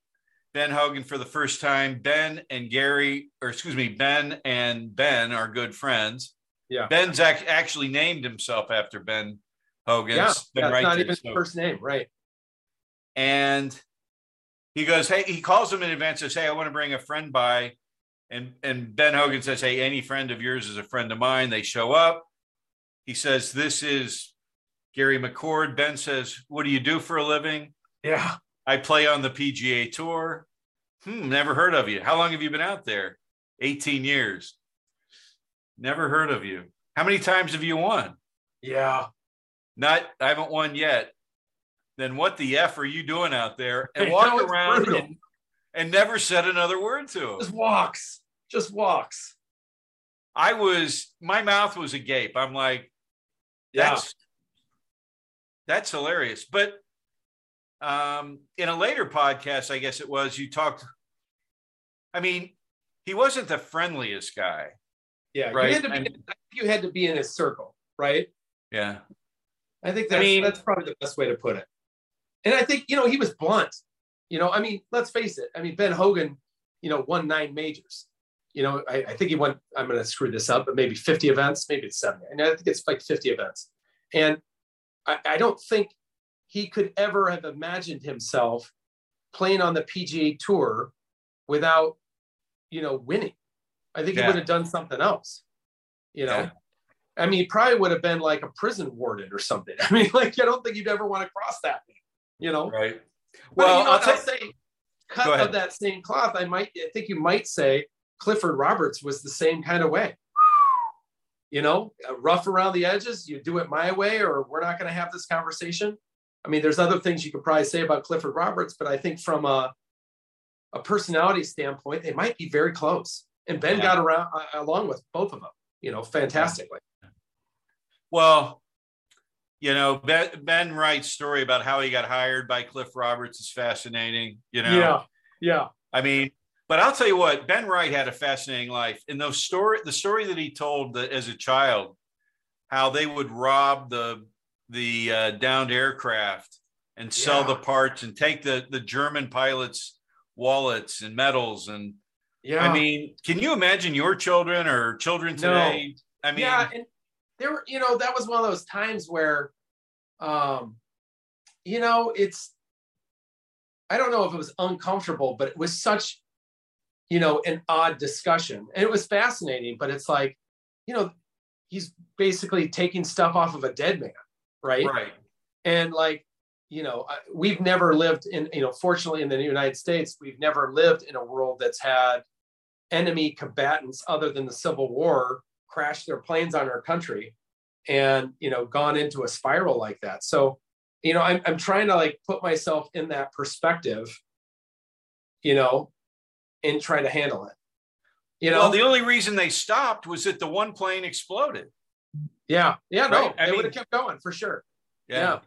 Ben Hogan for the first time. Ben and Gary, or excuse me, Ben and Ben are good friends. Yeah. Ben's ac- actually named himself after Ben Hogan. Yeah. Ben That's Wright not even his so- first name, right? and he goes, "Hey," he calls him in advance, says, "Hey, I want to bring a friend by," and and Ben Hogan says, "Hey, any friend of yours is a friend of mine." They show up. He says, "This is Gary McCord." Ben says, "What do you do for a living?" Yeah. I play on the PGA Tour. Hmm, never heard of you. How long have you been out there? 18 years. Never heard of you. How many times have you won? Yeah. Not, I haven't won yet. Then what the F are you doing out there? And know, walked around and, and never said another word to him. Just walks. Just walks. I was, my mouth was agape. I'm like, Yeah. that's, that's hilarious. But um, in a later podcast, I guess it was, you talked, I mean, he wasn't the friendliest guy. Yeah. Right. You had, to be, I you had to be in his circle, right? Yeah. I think I that's, mean- that's probably the best way to put it. And I think, you know, he was blunt. You know, I mean, let's face it. I mean, Ben Hogan, you know, won nine majors. You know, I, I think he won, I'm going to screw this up, but maybe 50 events, maybe it's 70. And I think it's like 50 events. And I, I don't think he could ever have imagined himself playing on the PGA Tour without, you know, winning. I think Yeah. he would have done something else. You know, Yeah. I mean, he probably would have been like a prison warden or something. I mean, like, I don't think you'd ever want to cross that. You know, Right. but Well, you know, I'll say, cut of that same cloth. I might, I think you might say Clifford Roberts was the same kind of way. You know, rough around the edges. You do it my way, or we're not going to have this conversation. I mean, there's other things you could probably say about Clifford Roberts, but I think from a a personality standpoint, they might be very close. And Ben Yeah. got around uh, along with both of them. You know, fantastically. Well, you know, Ben, ben Wright's story about how he got hired by Cliff Roberts is fascinating. You know, Yeah, yeah, I mean, but I'll tell you what, Ben Wright had a fascinating life. And those story, the story that he told that as a child, how they would rob the the uh, downed aircraft and sell Yeah. the parts and take the the German pilots' wallets and medals. And yeah. I mean, can you imagine your children or children No. today? I mean, yeah, and there were, you know, that was one of those times where, um, you know, it's, I don't know if it was uncomfortable, but it was such, you know, an odd discussion, and it was fascinating. But it's like, you know, he's basically taking stuff off of a dead man, right? right. and like you know we've never lived in you know fortunately in the united states we've never lived in a world that's had enemy combatants other than the civil war crash their planes on our country and you know gone into a spiral like that so you know i'm, I'm trying to like put myself in that perspective you know and try to handle it you know well, the only reason they stopped was that the one plane exploded. Yeah yeah no Right, I they mean- would have kept going for sure Yeah. Yeah.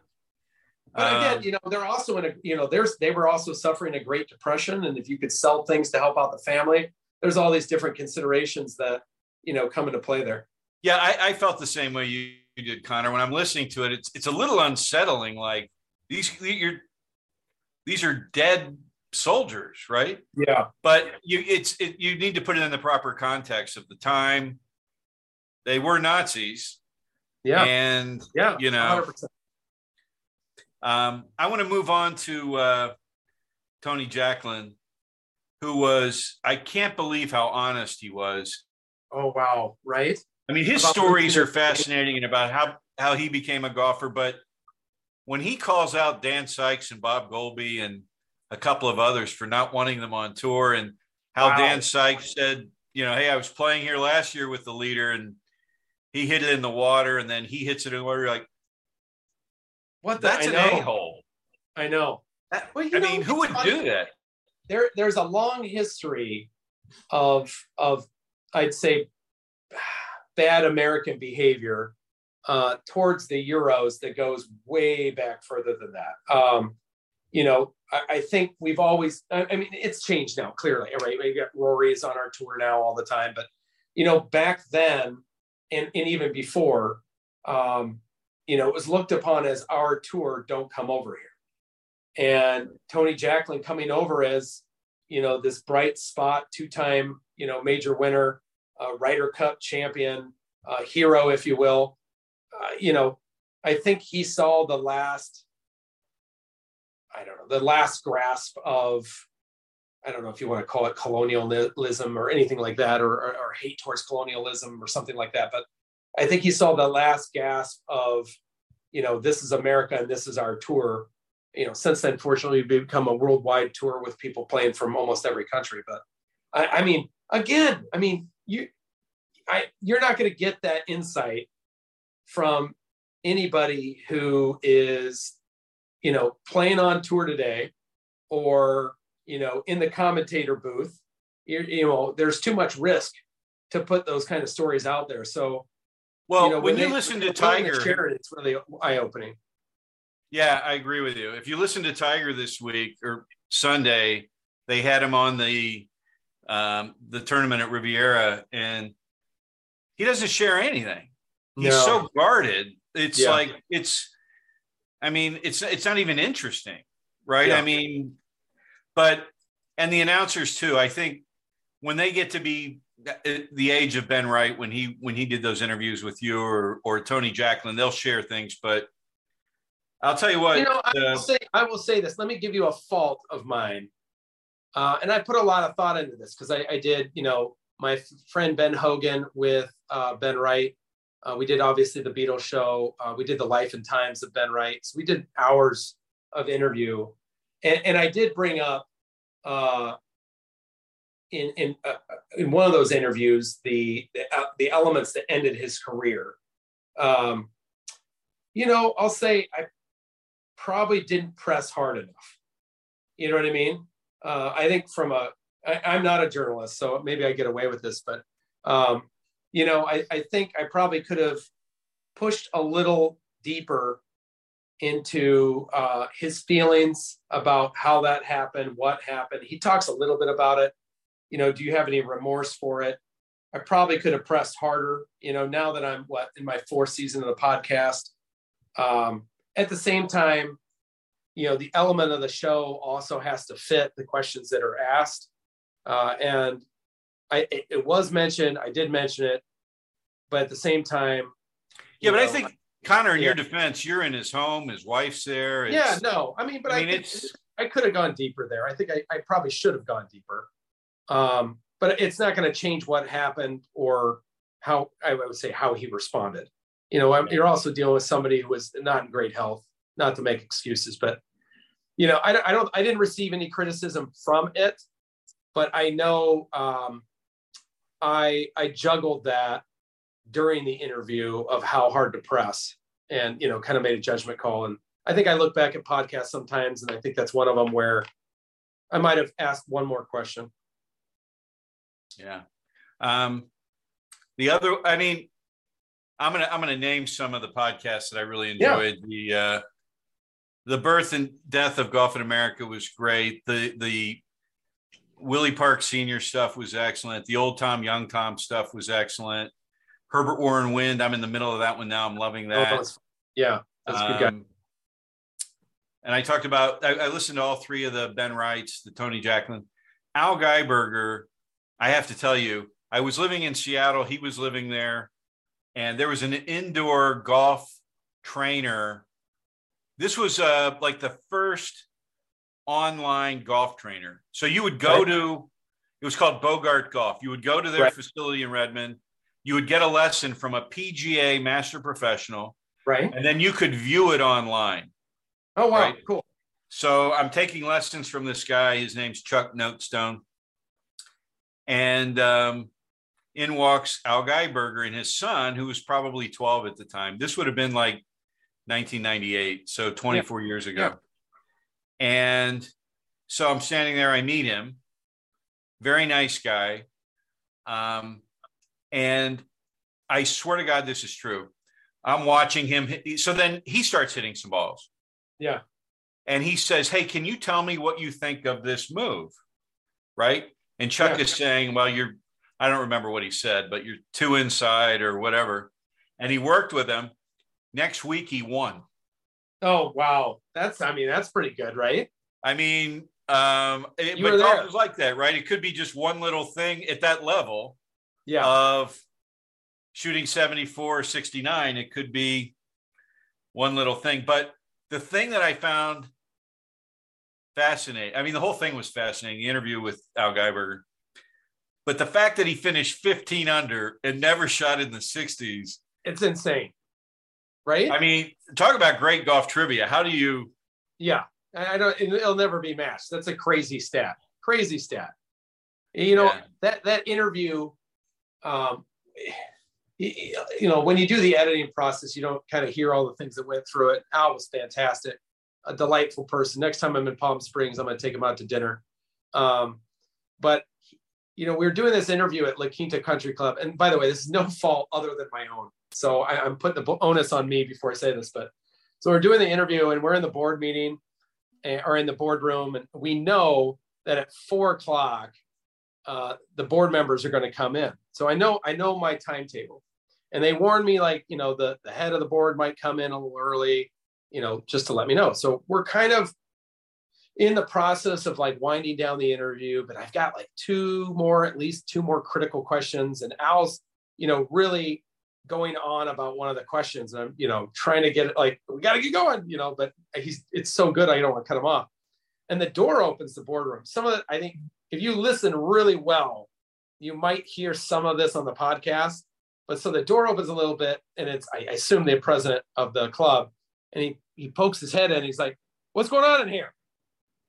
But again, Um, you know, they're also in a, you know, there's they were also suffering a Great Depression, and if you could sell things to help out the family, there's all these different considerations that you know come into play there. yeah, I, I felt the same way you, you did, Connor. When I'm listening to it, it's it's a little unsettling. Like these you're these are dead soldiers, right? Yeah, But you it's it, you need to put it in the proper context of the time. They were Nazis, yeah, and yeah. you know, 100%. Um, I want to move on to uh, Tony Jacklin, who was, I can't believe how honest he was. Oh wow, right? I mean, his About stories are fascinating and about how, how he became a golfer. But when he calls out Dan Sikes and Bob Goalby and a couple of others for not wanting them on tour, and how Wow. Dan Sikes said, you know, hey, I was playing here last year with the leader and he hit it in the water and then he hits it in the water. You're like, What the, that's I an a hole. I know. Well, you I know, mean, who would funny. do that? There, there's a long history of of I'd say bad American behavior uh, towards the Euros that goes way back further than that. Um, you know, I, I, think we've always, I, I, mean, it's changed now, clearly, right? We got Rory's on our tour now all the time, but, you know, back then and, and even before, um, you know, it was looked upon as our tour, don't come over here. And Tony Jacklin coming over as, you know, this bright spot, two time, you know, major winner, uh, Ryder Cup champion, uh, hero, if you will. Uh, you know, I think he saw the last, I don't know, the last grasp of, I don't know if you want to call it colonialism or anything like that, or, or, or hate towards colonialism or something like that. But I think he saw the last gasp of, you know, this is America and this is our tour. You know, since then, fortunately, we've become a worldwide tour with people playing from almost every country. But I, I mean, again, I mean, you, I, you're not going to get that insight from anybody who is, you know, playing on tour today or, you know, in the commentator booth. You, you know, there's too much risk to put those kind of stories out there. So, well, you know, when, when you they, listen to Tiger, it, it's really eye opening. Yeah, I agree with you. If you listen to Tiger this week or Sunday, they had him on the um, the tournament at Riviera, and he doesn't share anything. He's no. so guarded. It's yeah. like it's. I mean, it's it's not even interesting, right? Yeah. I mean, but and the announcers too. I think when they get to be the age of Ben Wright when he when he did those interviews with you or or Tony Jacklin, they'll share things. But I'll tell you what. You know, I will say I will say this. Let me give you a fault of mine, uh, and I put a lot of thought into this because I, I, did. You know, my friend Ben Hogan with uh, Ben Wright. Uh, we did obviously the Beatles show. Uh, we did the life and times of Ben Wright. So we did hours of interview, and, and I did bring up uh, in in uh, in one of those interviews the the, uh, the, elements that ended his career. Um, you know, I'll say I probably didn't press hard enough. You know what I mean? Uh, I think from a I, I'm not a journalist, so maybe I get away with this, but um, you know, I, I think I probably could have pushed a little deeper into uh, his feelings about how that happened, what happened. He talks a little bit about it you know, do you have any remorse for it? I probably could have pressed harder, you know, now that I'm what in my fourth season of the podcast. Um, at the same time, you know, the element of the show also has to fit the questions that are asked. Uh, and I, it, it was mentioned, I did mention it, but at the same time, yeah, but know, I think Connor, in yeah. your defense, you're in his home, his wife's there. It's, yeah, no, I mean, but I, mean, I it's I could have gone deeper there. I think I, I probably should have gone deeper. Um, but it's not going to change what happened or how I would say how he responded. You know, I'm, you're also dealing with somebody who was not in great health. Not to make excuses, but you know, I, I don't, I didn't receive any criticism from it, but I know um, I I juggled that during the interview of how hard to press, and you know, kind of made a judgment call. And I think I look back at podcasts sometimes, and I think that's one of them where I might have asked one more question. Yeah. Um, the other, I mean, I'm gonna I'm gonna name some of the podcasts that I really enjoyed. Yeah. The uh, the birth and death of golf in America was great. The the Willie Park Senior stuff was excellent. The old Tom Young Tom stuff was excellent. Herbert Warren Wind. I'm in the middle of that one now. I'm loving that. Oh, that's, yeah, that's um, good guy. Um, and I talked about. I, I, listened to all three of the Ben Wrights, the Tony Jacklin, Al Geiberger I have to tell you, I was living in Seattle. He was living there, and there was an indoor golf trainer. This was uh, like the first online golf trainer. So you would go right. to, it was called Bogart Golf. You would go to their right. facility in Redmond. You would get a lesson from a PGA master professional. Right. And then you could view it online. Oh, wow. Right? Cool. So I'm taking lessons from this guy. His name's Chuck Notestone. And um, in walks Al Geiberger and his son, who was probably 12 at the time. This would have been like 1998, so 24 yeah. years ago. Yeah. And so I'm standing there, I meet him, very nice guy. Um, and I swear to God, this is true. I'm watching him. Hit, so then he starts hitting some balls. Yeah. And he says, Hey, can you tell me what you think of this move? Right. And Chuck yeah. is saying, Well, you're, I don't remember what he said, but you're too inside or whatever. And he worked with him. Next week, he won. Oh, wow. That's, I mean, that's pretty good, right? I mean, um, it, but golf is like that, right? It could be just one little thing at that level yeah. of shooting 74 or 69. It could be one little thing. But the thing that I found fascinating, I mean, the whole thing was fascinating, the interview with Al Geiberger. But the fact that he finished 15 under and never shot in the 60s. It's insane. Right? I mean, talk about great golf trivia. How do you? Yeah. I don't. It'll never be matched. That's a crazy stat. Crazy stat. You know yeah. that that interview. Um, you know, when you do the editing process, you don't kind of hear all the things that went through it. Al was fantastic, a delightful person. Next time I'm in Palm Springs, I'm going to take him out to dinner. Um, but you know, we were doing this interview at La Quinta Country Club, and by the way, this is no fault other than my own. So I, I'm putting the onus on me before I say this, but so we're doing the interview, and we're in the board meeting, or in the boardroom, and we know that at four o'clock, uh, the board members are going to come in. So I know I know my timetable, and they warned me like you know the the head of the board might come in a little early, you know, just to let me know. So we're kind of in the process of like winding down the interview, but I've got like two more, at least two more critical questions, and Al's you know really going on about one of the questions and I'm, you know, trying to get it like, we got to get going, you know, but he's, it's so good. I don't want to cut him off. And the door opens the boardroom. Some of it, I think if you listen really well, you might hear some of this on the podcast. But so the door opens a little bit and it's, I assume the president of the club and he, he pokes his head in. He's like, what's going on in here?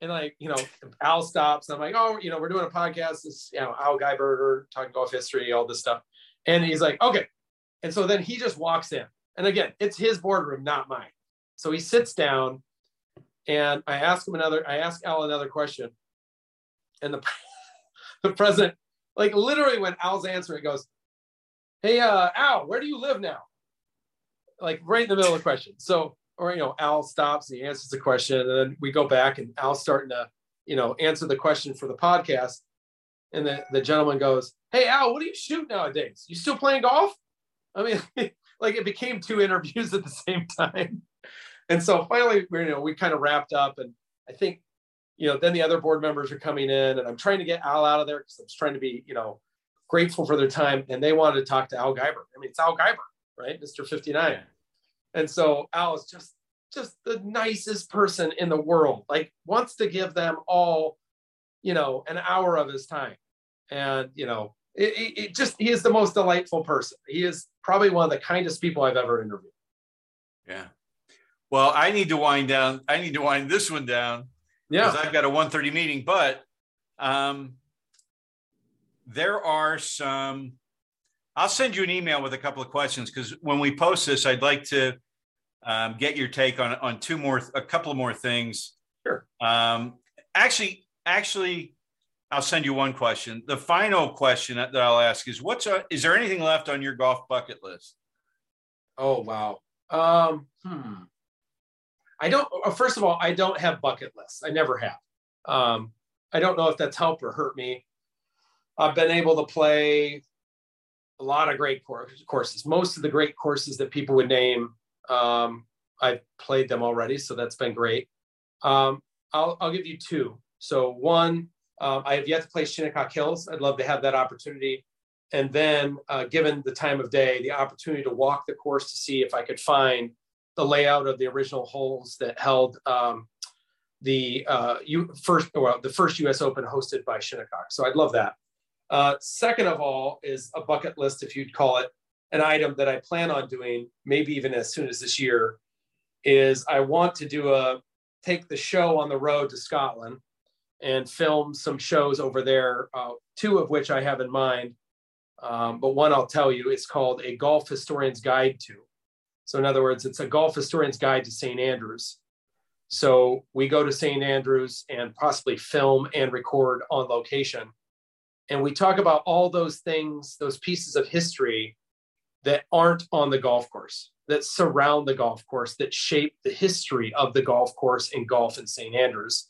And like, you know, Al stops. I'm like, oh, you know, we're doing a podcast. This, you know, Al Geiberger talking golf history, all this stuff. And he's like, okay, and so then he just walks in. And again, it's his boardroom, not mine. So he sits down and I ask him another, I ask Al another question. And the, the president, like literally when Al's answering, goes, Hey, uh, Al, where do you live now? Like right in the middle of the question. So, or, you know, Al stops, and he answers the question, and then we go back and Al's starting to, you know, answer the question for the podcast. And the, the gentleman goes, Hey, Al, what do you shoot nowadays? You still playing golf? I mean, like it became two interviews at the same time. And so finally, you know, we kind of wrapped up, and I think, you know, then the other board members are coming in, and I'm trying to get Al out of there because I was trying to be, you know, grateful for their time, and they wanted to talk to Al Geiber. I mean, it's Al Geiber, right, Mr. 59. And so Al is just just the nicest person in the world. Like wants to give them all, you know, an hour of his time, and you know, it, it, it just he is the most delightful person. He is probably one of the kindest people I've ever interviewed. Yeah. Well, I need to wind down. I need to wind this one down. Yeah. Because I've got a 1:30 meeting, but um, there are some. I'll send you an email with a couple of questions because when we post this, I'd like to um, get your take on on two more, a couple of more things. Sure. Um, actually, actually, I'll send you one question. The final question that, that I'll ask is what's a, is there anything left on your golf bucket list? Oh wow. Um, hmm. I don't uh, first of all, I don't have bucket lists. I never have. Um, I don't know if that's helped or hurt me. I've been able to play a lot of great courses. Most of the great courses that people would name, um, I've played them already, so that's been great. Um, I'll, I'll give you two. So one um, I have yet to play Shinnecock Hills. I'd love to have that opportunity. And then, uh, given the time of day, the opportunity to walk the course to see if I could find the layout of the original holes that held um, the uh, U- first, well, the first U.S. Open hosted by Shinnecock. So I'd love that. Uh, second of all, is a bucket list, if you'd call it, an item that I plan on doing, maybe even as soon as this year, is I want to do a take the show on the road to Scotland and film some shows over there, uh, two of which I have in mind. Um, but one I'll tell you, it's called A Golf Historian's Guide to. So, in other words, it's a golf historian's guide to St. Andrews. So, we go to St. Andrews and possibly film and record on location. And we talk about all those things, those pieces of history that aren't on the golf course, that surround the golf course, that shape the history of the golf course and golf in St. Andrews,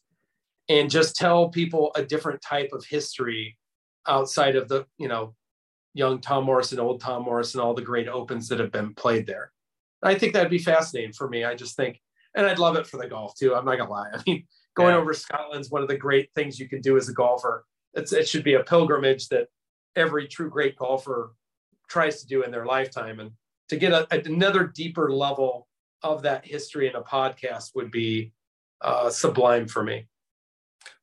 and just tell people a different type of history outside of the, you know, young Tom Morris and, old Tom Morris and, all the great opens that have been played there. I think that'd be fascinating for me. I just think, and I'd love it for the golf too. I'm not gonna lie. I mean, going yeah. over Scotland's one of the great things you can do as a golfer. It's, it should be a pilgrimage that every true great golfer tries to do in their lifetime. And to get a, another deeper level of that history in a podcast would be uh, sublime for me.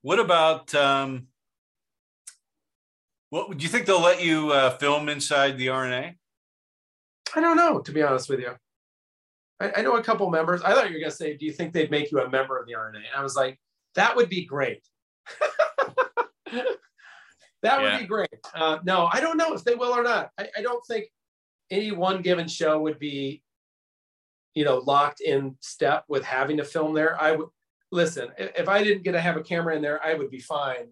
What about um, what do you think they'll let you uh, film inside the R&A? I don't know, to be honest with you. I, I know a couple members. I thought you were going to say, "Do you think they'd make you a member of the R&A?" I was like, "That would be great." that would be great. Uh, no, I don't know if they will or not. I, I don't think any one given show would be, you know, locked in step with having to film there. I would listen. If I didn't get to have a camera in there, I would be fine.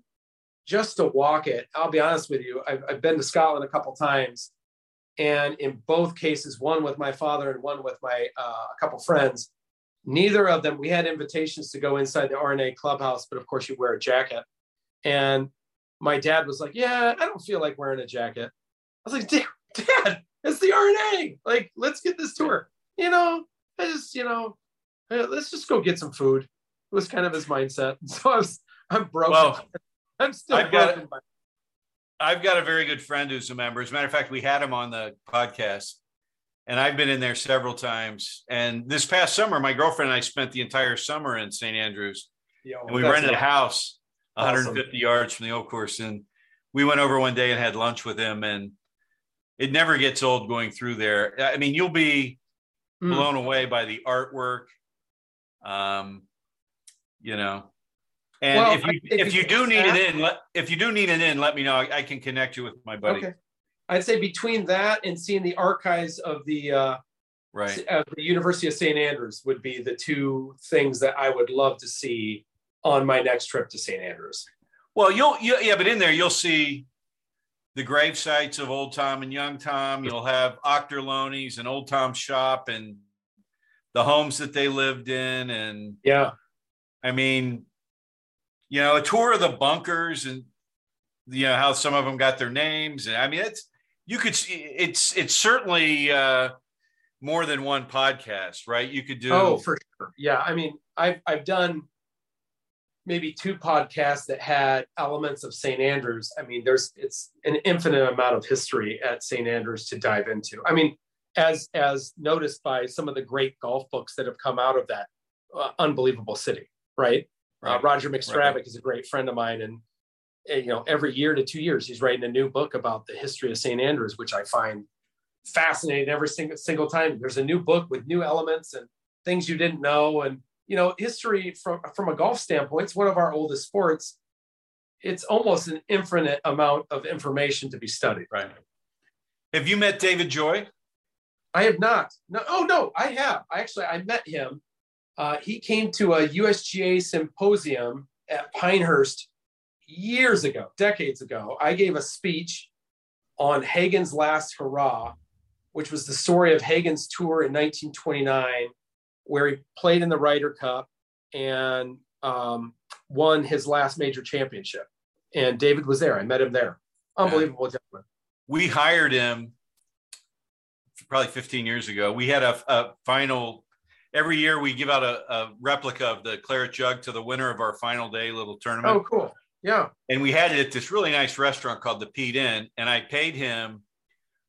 Just to walk it, I'll be honest with you. I've, I've been to Scotland a couple times, and in both cases, one with my father and one with my uh, a couple friends. Neither of them. We had invitations to go inside the R&A clubhouse, but of course, you wear a jacket. And my dad was like, "Yeah, I don't feel like wearing a jacket." I was like, "Dad, it's the R&A. Like, let's get this tour." You know, I just, you know, let's just go get some food. It was kind of his mindset. So I was, I'm broken. Well, I'm still I've broken. Got, I've got a very good friend who's a member. As a matter of fact, we had him on the podcast, and I've been in there several times. And this past summer, my girlfriend and I spent the entire summer in St. Andrews, Yo, and we rented a house 150 awesome. yards from the old course. And we went over one day and had lunch with him, and it never gets old going through there. I mean, you'll be mm. blown away by the artwork. Um, you know, and well, if you if, you, do need it in, let, if you do need it in, let me know. I, I, can connect you with my buddy. Okay. I'd say between that and seeing the archives of the uh, right of the University of St. Andrews would be the two things that I would love to see on my next trip to St. Andrews. Well, you'll, you, yeah, but in there you'll see the grave sites of Old Tom and Young Tom. You'll have Auchterlonie's and Old Tom's shop and the homes that they lived in, and yeah, I mean, you know, a tour of the bunkers and you know how some of them got their names, and I mean, it's you could it's it's certainly uh, more than one podcast, right? You could do oh for sure, yeah. I mean, I've I've done maybe two podcasts that had elements of St. Andrews. I mean, there's it's an infinite amount of history at St. Andrews to dive into. I mean, as as noticed by some of the great golf books that have come out of that uh, unbelievable city, right? Uh, right. Uh, Roger McStravick right. is a great friend of mine, and, and you know, every year to two years, he's writing a new book about the history of St. Andrews, which I find fascinating every single single time. There's a new book with new elements and things you didn't know, and you know, history from from a golf standpoint, it's one of our oldest sports. It's almost an infinite amount of information to be studied. Right. Have you met David Joy? I have not. No. Oh no, I have. I actually I met him. Uh, he came to a USGA symposium at Pinehurst years ago, decades ago. I gave a speech on Hagen's last hurrah, which was the story of Hagen's tour in 1929 where he played in the Ryder Cup and um, won his last major championship. And David was there. I met him there. Unbelievable gentleman. We hired him probably 15 years ago. We had a, a final every year. We give out a, a, replica of the claret jug to the winner of our final day little tournament. Oh, cool! Yeah. And we had it at this really nice restaurant called the Peat Inn, and I paid him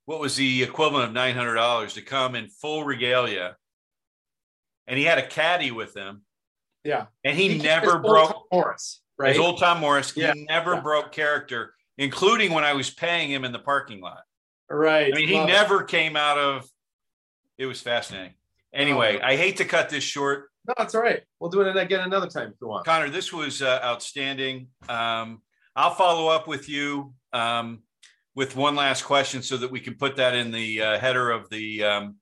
what was the equivalent of nine hundred dollars to come in full regalia and he had a caddy with him. Yeah. And he, he never broke Morris, right? His old Tom Morris. Yeah. He never yeah. broke character, including when I was paying him in the parking lot. Right. I mean, he Love never it. came out of it was fascinating. Anyway, oh. I hate to cut this short. No, it's all right. We'll do it again another time if you want. Connor, this was uh, outstanding. Um, I'll follow up with you um, with one last question so that we can put that in the uh, header of the um,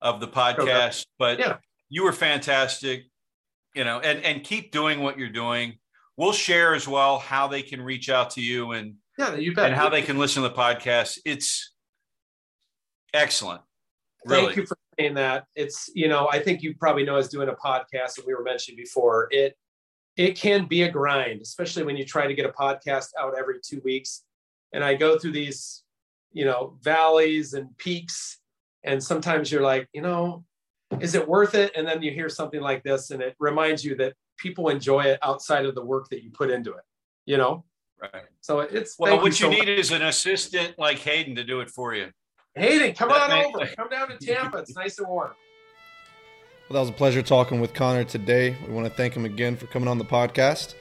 of the podcast. But yeah. you were fantastic, you know, and and keep doing what you're doing. We'll share as well how they can reach out to you and yeah, you bet. and how they can listen to the podcast. It's Excellent. Really. Thank you for saying that. It's you know I think you probably know us doing a podcast that we were mentioning before. It it can be a grind, especially when you try to get a podcast out every two weeks. And I go through these, you know, valleys and peaks, and sometimes you're like, you know, is it worth it? And then you hear something like this, and it reminds you that people enjoy it outside of the work that you put into it. You know. Right. So it's well, what you, so need much. is an assistant like Hayden to do it for you. Hayden, come on over. Come down to Tampa. It's nice and warm. Well, that was a pleasure talking with Connor today. We want to thank him again for coming on the podcast.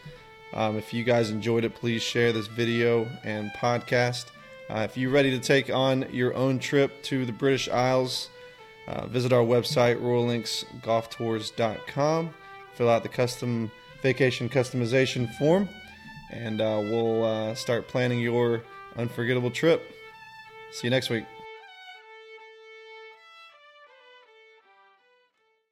Um, if you guys enjoyed it, please share this video and podcast. Uh, if you're ready to take on your own trip to the British Isles, uh, visit our website, royallinksgolftours.com. Fill out the custom vacation customization form, and uh, we'll uh, start planning your unforgettable trip. See you next week.